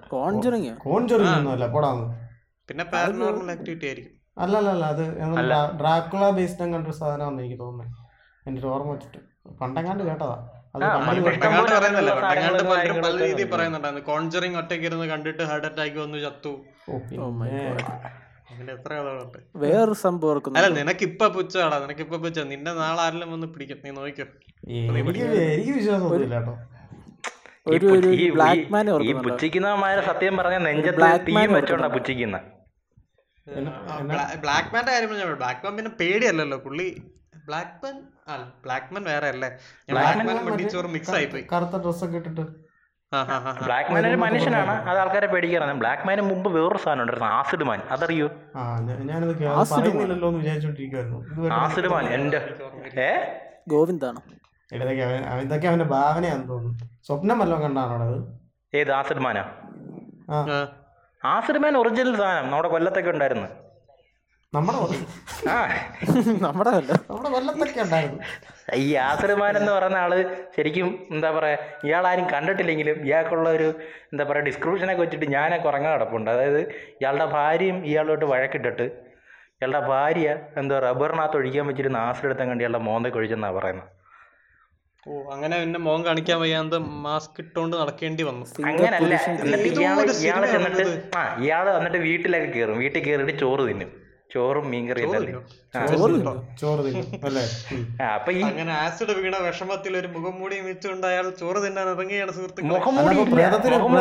പിന്നെ പാരനോർമൽ ആക്ടിവിറ്റി ആയിരിക്കും. അല്ല. അല്ല അല്ല അത് ഡ്രാക്കുള ബേസ്ഡ് കണ്ടൊരു സാധനമാണെന്ന് എനിക്ക് തോന്നുന്നത് എന്റെ ഒരു ഓർമ്മ വെച്ചിട്ട്. പണ്ടെങ്ങാണ്ട് കേട്ടതാ. കോൺജറിങ് ഒറ്റയ്ക്ക് ഇരുന്ന് കണ്ടിട്ട് ഹാർട്ട് അറ്റാക്ക് വന്നു ചത്തു. ഓ, Oh കഥകളുണ്ട് വേറൊരു സംഭവം അല്ല നിനക്ക് ഇപ്പൊ പുച്ചാടാ നിനക്ക് ഇപ്പൊ പുച്ച നിന്റെ നാളെ ആരെങ്കിലും വന്ന് പിടിക്കും. നീ നോക്കിയോ എനിക്ക് ഈ ഒരു ഒരു ഈ- ബ്ലാക്ക് മാൻ ഈ പുച്ഛിക്കുന്നവന്മാരെ സത്യം പറഞ്ഞ നെഞ്ചത്ത് Black man തീയും വെച്ചോണ്ടാ? പുച്ഛിക്കുന്ന ബ്ലാക്ക് മാന്റെ കാര്യം പറഞ്ഞ ബ്ലാക്ക് മാൻ പിന്നെ പേടിയല്ലല്ലോ പുള്ളി ബ്ലാക്ക് മാൻ അല്ല ബ്ലാക്ക് മാൻ വേറെ അല്ലേ? ബ്ലാക്ക് മാൻ വെടിച്ചോറ് മിക്സ് ആയി പോയി കറുത്ത ഡ്രസ്സൊക്കെ ഇട്ടിട്ട്. ബ്ലാക്ക് മാൻ ഒരു മനുഷ്യനാണ് അത് ആൾക്കാരെ പേടിക്കാറാണ്. ബ്ലാക്ക് മാന് മുമ്പ് വേറൊരു സാധനം ഉണ്ടായിരുന്നു ആസിഡ് മാൻ അതറിയോ? ആ ഞാ- അത് ആസിഡ് പറയുന്നില്ലല്ലോ എന്ന് വിചാരിച്ചോണ്ടിരിക്കുവായിരുന്നു. ആസിഡ് മാൻ എന്റെ ഏ? ഗോവിന്ദാണ്? ഇതൊക്കെ അവൻ ഇതൊക്കെ അവന്റെ ഭാവനയാന്ന് തോന്നുന്നു. സ്വപ്നം വല്ലതും കണ്ടാണോ അത്? ഏത് ആസിഡ് മാനാ? ആ. ആസിഡ് മാൻ ഒറിജിനൽ സാധനം. നമ്മുടെ കൊല്ലത്തൊക്കെ ഉണ്ടായിരുന്നു. നമ്മുടെ ആ. നമ്മുടെ നമ്മുടെ കൊല്ലത്തൊക്കെ ഉണ്ടായിരുന്നു. ഈ ആസിഡ് മാൻ എന്ന് പറയുന്ന ആൾ ശരിക്കും എന്താ പറയാ ഇയാളാരും കണ്ടിട്ടില്ലെങ്കിലും ഇയാൾക്കുള്ള ഒരു എന്താ പറയാ ഡിസ്ക്രിപ്ഷനൊക്കെ വെച്ചിട്ട് ഞാനൊക്കെ ഉറങ്ങാൻ കിടപ്പുണ്ട്. അതായത് ഇയാളുടെ ഭാര്യയും ഇയാളോട്ട് വഴക്കിട്ടിട്ട് ഇയാളുടെ ഭാര്യ എന്താ റബ്ബറിനകത്ത് ഒഴിക്കാൻ വെച്ചിരുന്ന ആസിഡ് എടുത്താൽ കണ്ട് ഇയാളുടെ മോന്തയ്ക്ക് ഒഴിച്ചെന്നാണ് പറയുന്നത് ഓ അങ്ങനെ പിന്നെ മോൻ കാണിക്കാൻ വയ്യാണ്ട് മാസ്ക് ഇട്ടോണ്ട് നടക്കേണ്ടി വന്നു. അങ്ങനല്ല ഇയാൾ ചെന്നിട്ട് ആ ഇയാൾ വന്നിട്ട് വീട്ടിലൊക്കെ കയറും വീട്ടിൽ കയറിയിട്ട് ചോറ് തിന്നും. ചോറും മീൻകറിയും തന്നെ ചോറ് ചോറ് അല്ലേ? ഉം. ആ, അപ്പൊ ഈ അങ്ങനെ ആസിഡ് വീണ വിഷമത്തിൽ ഒരു മുഖം മൂടി വെച്ചുകൊണ്ട് അയാൾ ചോറ് തിന്നാൻ ഇറങ്ങിയാണ് സുഹൃത്തുക്കളെ. അല്ല,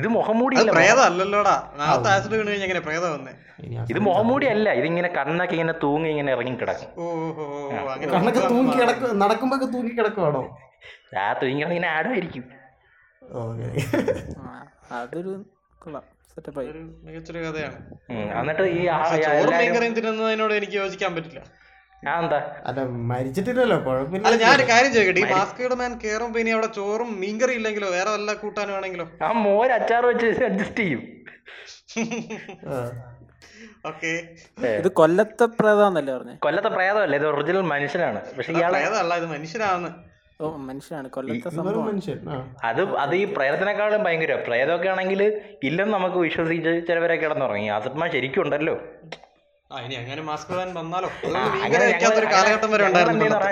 ഇത് മുഖംമൂടി പ്രേതം അല്ലല്ലോടാ. നാളത്തെ ആസിഡ് വീണ് കഴിഞ്ഞാൽ ഇങ്ങനെ പ്രേതം വന്നേ? ഇത് മുഖംമൂടി അല്ല. ഇതിങ്ങനെ കണ്ണൊക്കെ ഇങ്ങനെ തൂങ്ങി ഇങ്ങനെ ഇറങ്ങി കിടക്കും. കണ്ണൊക്കെ തൂങ്ങി കിടക്കും. നടക്കുമ്പോ തൂങ്ങി കിടക്കുവാണോ? ആ തൂങ്ങി ഇങ്ങനെ ആടുമായിരിക്കും. അതൊരു കൊള്ളാം. സെറ്റപ്പ് ആയി ഒരു മികച്ചൊരു കഥയാണ്. എന്നിട്ട് ഈ തിന്നുന്നതിനോട് എനിക്ക് യോജിക്കാൻ പറ്റില്ല. ഞാൻ എന്താ? അല്ല മരിച്ചിട്ടില്ലല്ലോ കുഴപ്പമില്ല. ഞാനൊരു കാര്യം ചോദിക്കട്ടെ. ഈ മാസ്ക് മാൻ കേറുമ്പോ ഇനി അവിടെ ചോറും മീൻകറി ഇല്ലെങ്കിലോ? വേറെ വല്ല കൂട്ടാനും ആണെങ്കിലോ? ആ മോര് അച്ചാർ വെച്ച് അഡ്ജസ്റ്റ് ചെയ്യും. [laughs] ഓക്കെ. ഇത് കൊല്ലത്തെ പ്രേതാന്നല്ലേ പറഞ്ഞേ? കൊല്ലത്തെ പ്രേതമല്ല? ഇത് ഒറിജിനൽ മനുഷ്യനാണ്. പക്ഷെ ഇയാളെ ഇത് മനുഷ്യരാണ്. ഓ മനുഷ്യനാണ്. കൊല്ലത്തെ ഇത് സംഭവം മനുഷ്യൻ അത് അത് ഈ പ്രേതത്തിനേക്കാളും ഭയങ്കര. പ്രേതമൊക്കെ ആണെങ്കിൽ ഇല്ലെന്ന് നമുക്ക് വിശ്വസിച്ച് ചിലവരെ കിടന്നുറങ്ങി. ആത്മാ ശരിക്കും ഉണ്ടല്ലോ. ആ ഇനി അങ്ങനെ മാസ്ക് മാൻ വന്നാലോ? അത് ആ, മീൻകറി അങ്ങനെ കഴിക്കാത്ത ഒരു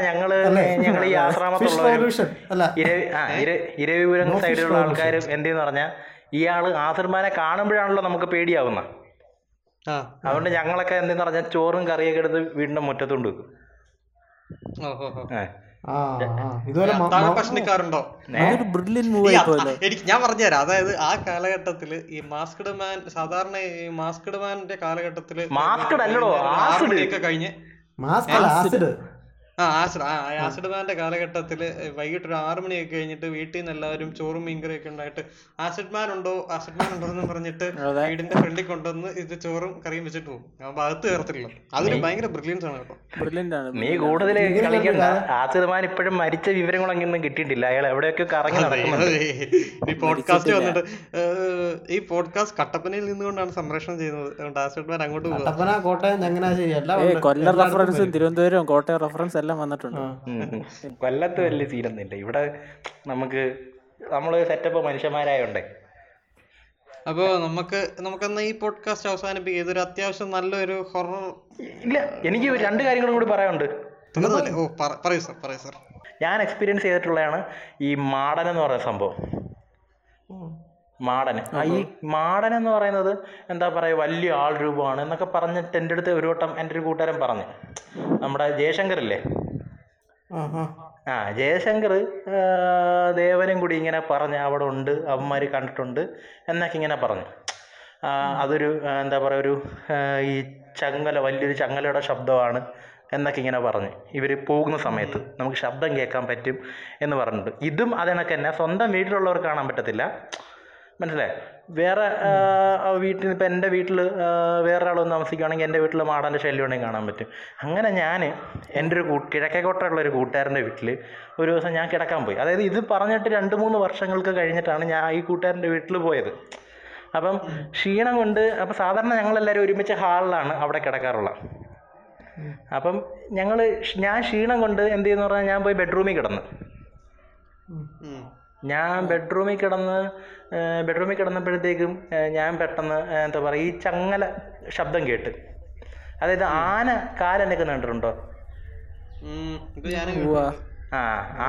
ഞങ്ങൾ ഞങ്ങൾ ഈ ഇര- ഇരവിപുരം സൈഡിലുള്ള. ആൾക്കാരും എന്തെന്ന് പറഞ്ഞാൽ ഇയാൾ ആസർമാനെ കാണുമ്പോഴാണല്ലോ നമുക്ക് പേടിയാവുന്ന. ആ. അതുകൊണ്ട് ഞങ്ങളൊക്കെ എന്തെന്ന് പറഞ്ഞാൽ ചോറും കറിയൊക്കെ എടുത്ത് വീടിന്റെ മുറ്റത്തുകൊണ്ട് വെക്കും. എനിക്ക് ഞാൻ പറഞ്ഞുതരാം. അതായത് ആ കാലഘട്ടത്തിൽ ഈ മാസ്ക്ഡ് മാൻ സാധാരണ ഈ മാസ്ക്ഡ് മാന്റെ കാലഘട്ടത്തിൽ ആറ് മണിയൊക്കെ കഴിഞ്ഞ് മാസ്ക് ആസിഡ് ആ ആസിഡ് ആ ആസിഡ് മാന്റെ കാലഘട്ടത്തിൽ വൈകിട്ട് ഒരു ആറു മണിയൊക്കെ കഴിഞ്ഞിട്ട് വീട്ടിൽ നിന്ന് എല്ലാവരും ചോറും മീൻകറിയൊക്കെ ഒക്കെ ഉണ്ടായിട്ട് ആസിഡ് മാൻ ഉണ്ടോ ആസിഡ് മാൻ ഉണ്ടോ എന്ന് പറഞ്ഞിട്ട് വീടിന്റെ ഫ്രണ്ടിൽ കൊണ്ടുവന്ന് ഇത് ചോറും കറിയും വെച്ചിട്ട് പോകും. ഞാൻ ഭാഗത്ത് കയറത്തില്ല അതൊരു ഭയങ്കര ബ്രില്യൻസ് ആണ് കേട്ടോ. നീ കൂടുതൽ കളിക്കണ്ട. മാൻ ഇപ്പോഴും മരിച്ച വിവരങ്ങളൊന്നും കിട്ടിയിട്ടില്ല. അയാൾ എവിടെയൊക്കെ കറങ്ങി നടക്കുന്നത് ഈ പോഡ്കാസ്റ്റ് വന്നിട്ട് ഈ പോഡ്കാസ്റ്റ് കട്ടപ്പനയിൽ നിന്നുകൊണ്ടാണ് സംപ്രേഷണം ചെയ്യുന്നത്. അതുകൊണ്ട് ആസിഡ് മാൻ അങ്ങോട്ട് പോകും. കൊല്ലം റെഫറൻസും തിരുവനന്തപുരം കോട്ടയം റെഫറൻസ് എല്ലാം വന്നിട്ടുണ്ട്. കൊല്ലത്ത് വലിയ സീനൊന്നുമില്ല. ഇവിടെ നമുക്ക് നമ്മൾ സെറ്റപ്പ് മനുഷ്യന്മാരായോണ്ടേ. അപ്പൊ നമുക്ക് നമുക്കെന്നാ ഈ പോഡ്കാസ്റ്റ് അവസാനിപ്പിക്കുക? ഇതൊരു അത്യാവശ്യം നല്ലൊരു ഹൊറർ ഇല്ല എനിക്ക് രണ്ട് കാര്യങ്ങളും കൂടി പറയാനുണ്ട്. ഓ പറയൂ സർ പറയൂ സർ ഞാൻ എക്സ്പീരിയൻസ് ചെയ്തിട്ടുള്ളതാണ് ഈ മാടൻ എന്ന് പറയുന്ന സംഭവം. മാടൻ. ആ ഈ മാടൻ എന്ന് പറയുന്നത് എന്താ പറയുക? വലിയ ആൾ രൂപമാണ് എന്നൊക്കെ പറഞ്ഞിട്ട് എന്റെ അടുത്ത് ഒരു വട്ടം എന്റെ ഒരു കൂട്ടുകാരൻ പറഞ്ഞു. നമ്മുടെ ജയശങ്കർ ഇല്ലേ? ആ, ജയശങ്കർ ദേവനും കൂടി ഇങ്ങനെ പറഞ്ഞ് അവിടെ ഉണ്ട് അവന്മാർ കണ്ടിട്ടുണ്ട് എന്നൊക്കെ ഇങ്ങനെ പറഞ്ഞു. അതൊരു എന്താ പറയുക ഒരു ഈ ചങ്ങല വലിയൊരു ചങ്ങലയുടെ ശബ്ദമാണ് എന്നൊക്കെ ഇങ്ങനെ പറഞ്ഞു. ഇവർ പോകുന്ന സമയത്ത് നമുക്ക് ശബ്ദം കേൾക്കാൻ പറ്റും എന്ന് പറഞ്ഞിട്ടുണ്ട്. ഇതും അതിനൊക്കെ തന്നെ സ്വന്തം വീട്ടിലുള്ളവർക്ക് കാണാൻ പറ്റത്തില്ല. മനസ്സിലായി? വേറെ വീട്ടിൽ ഇപ്പം എന്റെ വീട്ടിൽ വേറെ വന്ന് താമസിക്കുകയാണെങ്കിൽ എന്റെ വീട്ടിൽ മാടന്റെ ശല്യം ഉണ്ടെങ്കിൽ കാണാൻ പറ്റും. അങ്ങനെ ഞാൻ എന്റെ ഒരു കൂ കിഴക്കേക്കോട്ടുള്ള ഒരു കൂട്ടുകാരന്റെ വീട്ടിൽ ഒരു ദിവസം ഞാൻ കിടക്കാൻ പോയി. അതായത് ഇത് പറഞ്ഞിട്ട് രണ്ട് മൂന്ന് വർഷങ്ങൾക്ക് കഴിഞ്ഞിട്ടാണ് ഞാൻ ഈ കൂട്ടുകാരന്റെ വീട്ടിൽ പോയത്. അപ്പം ക്ഷീണം കൊണ്ട് അപ്പം സാധാരണ ഞങ്ങളെല്ലാവരും ഒരുമിച്ച് ഹാളിലാണ് അവിടെ കിടക്കാറുള്ളത്. അപ്പം ഞങ്ങൾ ഞാൻ ക്ഷീണം കൊണ്ട് എന്ത് ചെയ്യുന്നു പറഞ്ഞാൽ ഞാൻ പോയി ബെഡ്റൂമിൽ കിടന്നു. ഞാൻ ബെഡ്റൂമിൽ കിടന്ന് ബെഡ്റൂമിൽ കിടന്നപ്പോഴത്തേക്കും ഞാൻ പെട്ടെന്ന് എന്താ പറയുക ഈ ചങ്ങല ശബ്ദം കേട്ട്. അതായത് ആന കാലനൊക്കെ കണ്ടിട്ടുണ്ടോ? ഇത് ഞാൻ ഉവ്വ. ആ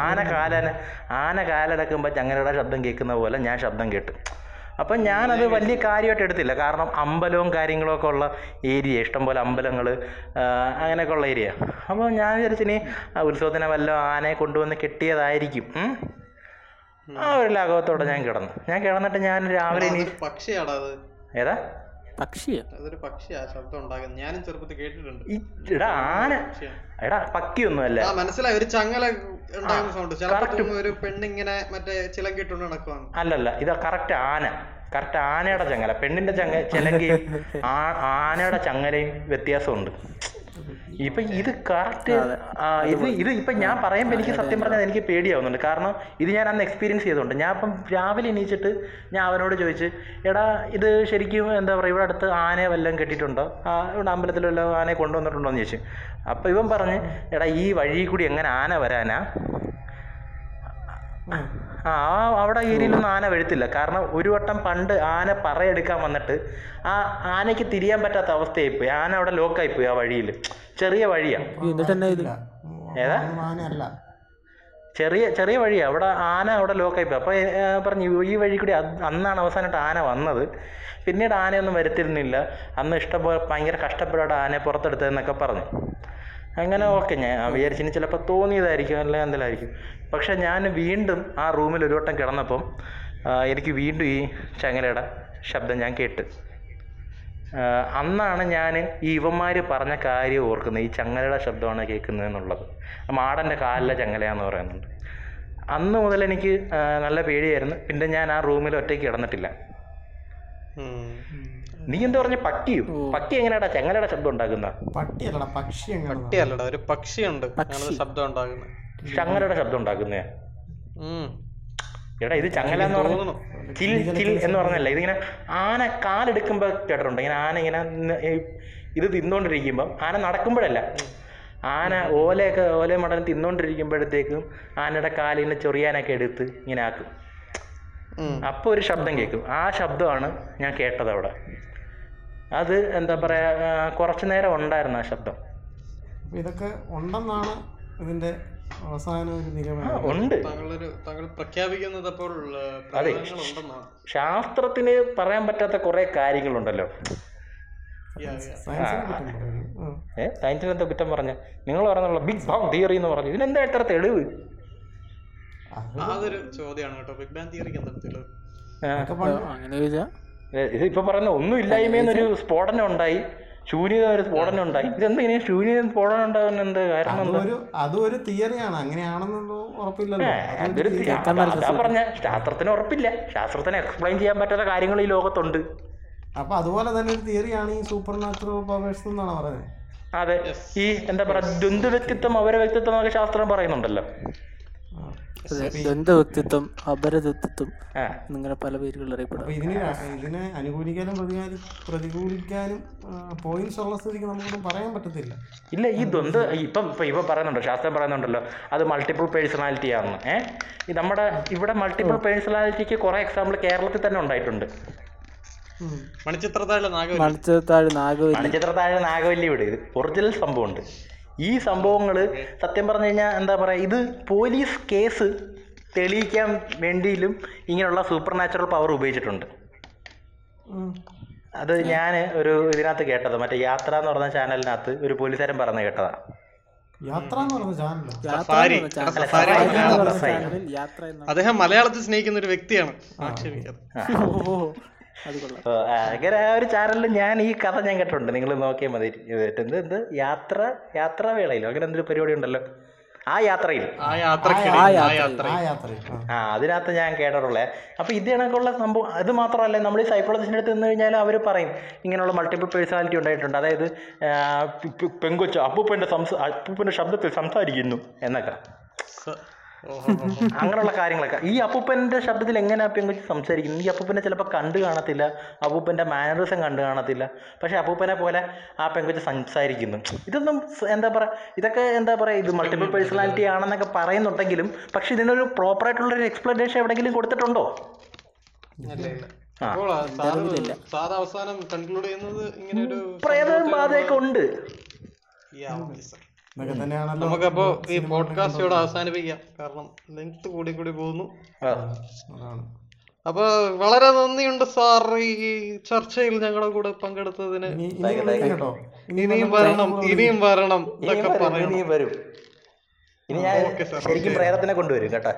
ആന കാലന ആന കാലടക്കുമ്പോൾ ചങ്ങലയുടെ ശബ്ദം കേൾക്കുന്ന പോലെ ഞാൻ ശബ്ദം കേട്ടു. അപ്പം ഞാനത് വലിയ കാര്യമായിട്ട് എടുത്തില്ല. കാരണം അമ്പലവും കാര്യങ്ങളും ഒക്കെ ഉള്ള ഏരിയ ഇഷ്ടംപോലെ അമ്പലങ്ങൾ അങ്ങനെയൊക്കെ ഉള്ള ഏരിയ. അപ്പോൾ ഞാൻ വിചാരിച്ചിനി ഇനി ഉത്സവത്തിന് വല്ല ആനയെ കൊണ്ടുവന്ന് കെട്ടിയതായിരിക്കും. ആ ഒരു ലാഘവത്തോടെ ഞാൻ കിടന്നു. ഞാൻ കിടന്നിട്ട് ഞാൻ രാവിലെ ഇനി പക്ഷിയാടാ അത്. ഏതാ? പക്ഷിയോ? അതൊരു പക്ഷിയാ ശബ്ദം ഉണ്ടാക്കുന്നത് ഞാനും ചെറുപ്പത്തിൽ കേട്ടിട്ടുണ്ട്. എടാ ആന. എടാ പക്കിയൊന്നുമല്ല. ആ മനസ്സിലായി. ഒരു ചങ്ങല പെണ്ണിങ്ങനെ മറ്റേ ചിലങ്കിട്ടുണ്ട് നടക്കുവാണ്. അല്ലല്ല ഇത് കറക്റ്റ് ആന. കറക്റ്റ് ആനയുടെ ചങ്ങല. പെണ്ണിന്റെ ചങ്ങ ചിലങ്കയും ആ ആനയുടെ ചങ്ങലയും വ്യത്യാസമുണ്ട്. ഇപ്പൊ ഇത് കറക്റ്റ് ഇത് ഇത് ഇപ്പൊ ഞാൻ പറയുമ്പോൾ എനിക്ക് സത്യം പറഞ്ഞാൽ എനിക്ക് പേടിയാവുന്നുണ്ട്. കാരണം ഇത് ഞാൻ അന്ന് എക്സ്പീരിയൻസ് ചെയ്തുകൊണ്ട്. ഞാൻ ഇപ്പം രാവിലെ എണീച്ചിട്ട് ഞാൻ അവനോട് ചോദിച്ച് എടാ ഇത് ശരിക്കും എന്താ പറയുക ഇവിടെ അടുത്ത് ആനയെ വല്ലതും കെട്ടിയിട്ടുണ്ടോ? ആ ഇവിടെ അമ്പലത്തിൽ വല്ല ആനയെ കൊണ്ടുവന്നിട്ടുണ്ടോ? എന്ന് ചോദിച്ചു. അപ്പോൾ ഇവൻ പറഞ്ഞ് എടാ ഈ വഴി കൂടി എങ്ങനെ ആന വരാനാ? ആ ആ അവിടെ ഏരിയയിലൊന്നും ആന വഴുത്തില്ല കാരണം ഒരു വട്ടം പണ്ട് ആന പറയെടുക്കാൻ വന്നിട്ട് ആ ആനയ്ക്ക് തിരിയാൻ പറ്റാത്ത അവസ്ഥയായി പോയി ആന അവിടെ ലോക്കായി പോയി ആ വഴിയിൽ. ചെറിയ വഴിയാ. എന്നിട്ട് എന്നാ ഇത്? ഏതാ? ആനയല്ല. ചെറിയ ചെറിയ വഴിയാണ് അവിടെ ആന അവിടെ ലോക്കായി പോയി അപ്പോൾ പറഞ്ഞു ഈ വഴി കൂടി അന്നാണ് അവസാനമായിട്ട് ആന വന്നത്. പിന്നീട് ആനയൊന്നും വരുത്തിരുന്നില്ല. അന്ന് ഇഷ്ടം പോലെ ഭയങ്കര കഷ്ടപ്പെടാതെ ആനയെ പുറത്തെടുത്തതെന്നൊക്കെ പറഞ്ഞു. അങ്ങനെ ഓക്കെ ഞാൻ വിചാരിച്ചു ഇനി ചിലപ്പോൾ തോന്നിയതായിരിക്കും അല്ലെങ്കിൽ എന്തെല്ലാമായിരിക്കും പക്ഷെ ഞാൻ വീണ്ടും ആ റൂമിൽ ഒരു വട്ടം കിടന്നപ്പം എനിക്ക് വീണ്ടും ഈ ചങ്ങലയുടെ ശബ്ദം ഞാൻ കേട്ട്. അന്നാണ് ഞാൻ ഈ ഇവന്മാർ പറഞ്ഞ കാര്യം ഓർക്കുന്നത് ഈ ചങ്ങലയുടെ ശബ്ദമാണ് കേൾക്കുന്നത് എന്നുള്ളത് മാടന്റെ കാലിലെ ചങ്ങലയാന്ന് പറയുന്നുണ്ട്. അന്ന് മുതൽ എനിക്ക് നല്ല പേടിയായിരുന്നു. പിന്നെ ഞാൻ ആ റൂമിൽ ഒറ്റയ്ക്ക് കിടന്നിട്ടില്ല. നീ എന്താ പറഞ്ഞ? പട്ടിയോ പട്ടി എങ്ങനെയാടാ? ചെങ്ങലയുടെ ശബ്ദം ഉണ്ടാക്കുന്ന? പട്ടിയല്ലടാ പക്ഷി പട്ടിയല്ലടാ ഒരു പക്ഷിയുണ്ട്. ശബ്ദം ചങ്ങലയുടെ ശബ്ദം ഉണ്ടാക്കുന്നേ. എടാ ഇത് ചങ്ങല എന്ന് പറഞ്ഞു കിൽ കിൽ എന്ന് പറഞ്ഞല്ല? ഇതിങ്ങനെ ആന കാലെടുക്കുമ്പോൾ കേട്ടിട്ടുണ്ട്? ഇങ്ങനെ ആന ഇങ്ങനെ ഇത് തിന്നുകൊണ്ടിരിക്കുമ്പം ആന നടക്കുമ്പോഴല്ല. ആന ഓലയൊക്കെ ഓല മടൽ തിന്നുകൊണ്ടിരിക്കുമ്പോഴത്തേക്കും ആനയുടെ കാലിനെ ചൊറിയാനൊക്കെ എടുത്ത് ഇങ്ങനെ ആക്കും. അപ്പൊ അപ്പോൾ ഒരു ശബ്ദം കേൾക്കും ആ ശബ്ദമാണ് ഞാൻ കേട്ടത് അവിടെ. അത് എന്താ പറയാ കുറച്ച് നേരം ഉണ്ടായിരുന്നു ആ ശബ്ദം. ഇതൊക്കെ ഉണ്ടെന്നാണ് ഇതിന്റെ അവസാന ഒരു ആ നിഗമനം ഉണ്ട് താങ്കൾ പ്രഖ്യാപിക്കുന്നത് അപ്പോൾ അതെ. ശാസ്ത്രത്തിന് പറയാൻ പറ്റാത്ത കുറെ കാര്യങ്ങളുണ്ടല്ലോ. ഏ സയൻസിന് എന്താ കുറ്റം പറഞ്ഞ? നിങ്ങൾ പറഞ്ഞുള്ള ബിഗ് ബാങ് തിയറി എന്ന് പറഞ്ഞു. ഇതിനെന്താ ഇത്ര തെളിവ്? അത് അതൊരു ചോദ്യമാണ് കേട്ടോ. ബിഗ് ബാങ് തിയറിക്ക് എന്താ തെളിവ്? ആ, അങ്ങനെ ഇത് ഇപ്പൊ പറഞ്ഞ ഒന്നും ഇല്ലായ്മയെന്നൊരു സ്ഫോടനം ഉണ്ടായി ശൂന്യത ഒരു സ്ഫോടനം ഉണ്ടായി ഇതെന്താ ഇങ്ങനെ ശൂന്യത സ്ഫോടനം ഉണ്ടാകുന്ന എന്ത് കാരണം അതൊരു തിയറിയാണ്. അങ്ങനെയാണെന്നൊന്നും ഉറപ്പില്ലല്ലോ. പറഞ്ഞ ശാസ്ത്രത്തിന് ഉറപ്പില്ല. ശാസ്ത്രത്തിന് എക്സ്പ്ലെയിൻ ചെയ്യാൻ പറ്റാത്ത കാര്യങ്ങൾ ഈ ലോകത്തുണ്ട്. അപ്പൊ അതുപോലെ തന്നെ ഒരു തിയറിയാണ് ഈ സൂപ്പർ നാച്ചുറൽ പവേഴ്സ് എന്നാണ് പറയുന്നത്. അതെ. ഈ എന്താ പറയാ ദ്വന്ദ് വ്യക്തിത്വം അവരെ വ്യക്തിത്വം എന്നൊക്കെ ശാസ്ത്രം പറയുന്നുണ്ടല്ലോ. ആ. അതെ ദ്വന്ദ് വ്യക്തിത്വം അപരതത്വം ആ. പല പേരുകളിൽ അറിയപ്പെടും. ഇതിനെ ഇതിനെ അനുകൂലിക്കാനും പ്രതികാരി പ്രതികൂലിക്കാനും പോയിന്റ്സ് ഉള്ള സ്ഥിതിക്ക് നമുക്കൊന്നും പറയാൻ പറ്റത്തില്ല. ഇല്ല ഈ ദ്വന്ദ് ഇപ്പം ഇപ്പം ഇവ പറയുന്നുണ്ടോ ശാസ്ത്രം പറയുന്നുണ്ടല്ലോ അത് മൾട്ടിപ്പിൾ പേഴ്സണാലിറ്റി ആണെന്ന്. ഏഹ് ഈ നമ്മുടെ ഇവിടെ മൾട്ടിപ്പിൾ പേഴ്സണാലിറ്റിക്ക് കുറേ എക്സാമ്പിൾ കേരളത്തിൽ തന്നെ ഉണ്ടായിട്ടുണ്ട്. മണിച്ചിത്രത്താഴ് നാഗവല്ലി. മണിച്ചിത്രത്താഴ് നാഗവല്ലി. മണിച്ചിത്ര താഴെ നാഗവല്ലി ഇവിടെ ഇത് ഒറിജിനൽ സംഭവമുണ്ട്. ഈ സംഭവങ്ങൾ സത്യം പറഞ്ഞു കഴിഞ്ഞാൽ എന്താ പറയുക ഇത് പോലീസ് കേസ് തെളിയിക്കാൻ വേണ്ടിയിലും ഇങ്ങനെയുള്ള സൂപ്പർ നാച്ചുറൽ പവർ ഉപയോഗിച്ചിട്ടുണ്ട് അത് ഞാൻ ഒരു ഇതിനകത്ത് കേട്ടത്. മറ്റേ യാത്ര എന്ന് പറഞ്ഞ ചാനലിനകത്ത് ഒരു പോലീസുകാരൻ പറഞ്ഞു കേട്ടതാ. അദ്ദേഹം മലയാളത്തിൽ സ്നേഹിക്കുന്ന ഒരു വ്യക്തിയാണ്. ആക്ഷേപിക്കാതെ. അങ്ങനെ ആ ഒരു ചാനലിൽ ഞാൻ ഈ കഥ ഞാൻ കേട്ടിട്ടുണ്ട്. നിങ്ങൾ നോക്കിയാൽ മതി എന്ത് എന്ത്? യാത്ര യാത്രാവേളയിലോ? അങ്ങനെ എന്തൊരു പരിപാടി ഉണ്ടല്ലോ? ആ യാത്രയിൽ. ആ അതിനകത്ത് ഞാൻ കേട്ടിട്ടുള്ളത് അപ്പൊ ഇത് കണക്കുള്ള സംഭവം അത് മാത്രമല്ല നമ്മൾ ഈ സൈക്കോളജിസ്റ്റിന്റെ അടുത്ത് നിന്ന് കഴിഞ്ഞാൽ അവർ പറയും ഇങ്ങനെയുള്ള മൾട്ടിപ്പിൾ പേഴ്സണാലിറ്റി ഉണ്ടായിട്ടുണ്ട്. അതായത് അപ്പൂപ്പന്റെ പെങ്കൊച്ച് അപ്പൂപ്പന്റെ സംസ അപ്പൂപ്പന്റെ ശബ്ദത്തിൽ സംസാരിക്കുന്നു എന്നൊക്കെ. അങ്ങനെയുള്ള കാര്യങ്ങളൊക്കെ. ഈ അപ്പൂപ്പന്റെ ശബ്ദത്തിൽ എങ്ങനെ അപ്പിയെക്കുറിച്ച് സംസാരിക്കുന്നു ഈ അപ്പൂപ്പനെ ചിലപ്പോൾ കണ്ടു കാണത്തില്ല. അപ്പൂപ്പന്റെ മാനറിസം കണ്ടു കാണത്തില്ല. പക്ഷേ അപ്പൂപ്പനെ പോലെ ആ പെങ്കൊച്ച് സംസാരിക്കുന്നു. ഇതൊന്നും എന്താ പറയുക ഇതൊക്കെ എന്താ പറയുക ഇത് മൾട്ടിപ്പിൾ പേഴ്സണാലിറ്റി ആണെന്നൊക്കെ പറയുന്നുണ്ടെങ്കിലും പക്ഷെ ഇതിനൊരു പ്രോപ്പറായിട്ടുള്ളൊരു എക്സ്പ്ലനേഷൻ എവിടെയെങ്കിലും കൊടുത്തിട്ടുണ്ടോ? അവസാനം കൺക്ലൂഡ് ചെയ്യുന്നത് ഇങ്ങനെ ഒരു പ്രേതബാധയൊക്കെ ഉണ്ട്. നമുക്കപ്പോ ഈ പോഡ്കാസ്റ്റ് ഇവിടെ അവസാനിപ്പിക്കാം. കാരണം ലെങ്ത് കൂടി കൂടി പോകുന്നു. അതാണ്. അപ്പൊ വളരെ നന്ദിയുണ്ട് സാർ. ഈ ചർച്ചയിൽ ഞങ്ങളുടെ കൂടെ പങ്കെടുത്തതിന്. ഇനിയും വരണം. ഇനിയും വരണം. ഇതൊക്കെ പറയണം. വരും. ഇനി ഞാൻ ശരിക്കും പ്രേതത്തിനെ കൊണ്ടുവരും കേട്ടോ.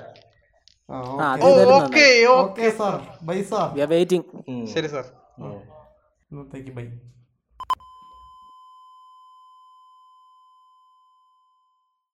Okay. Okay sir. Bye sir. Waiting ശരി സാർ. ബൈ.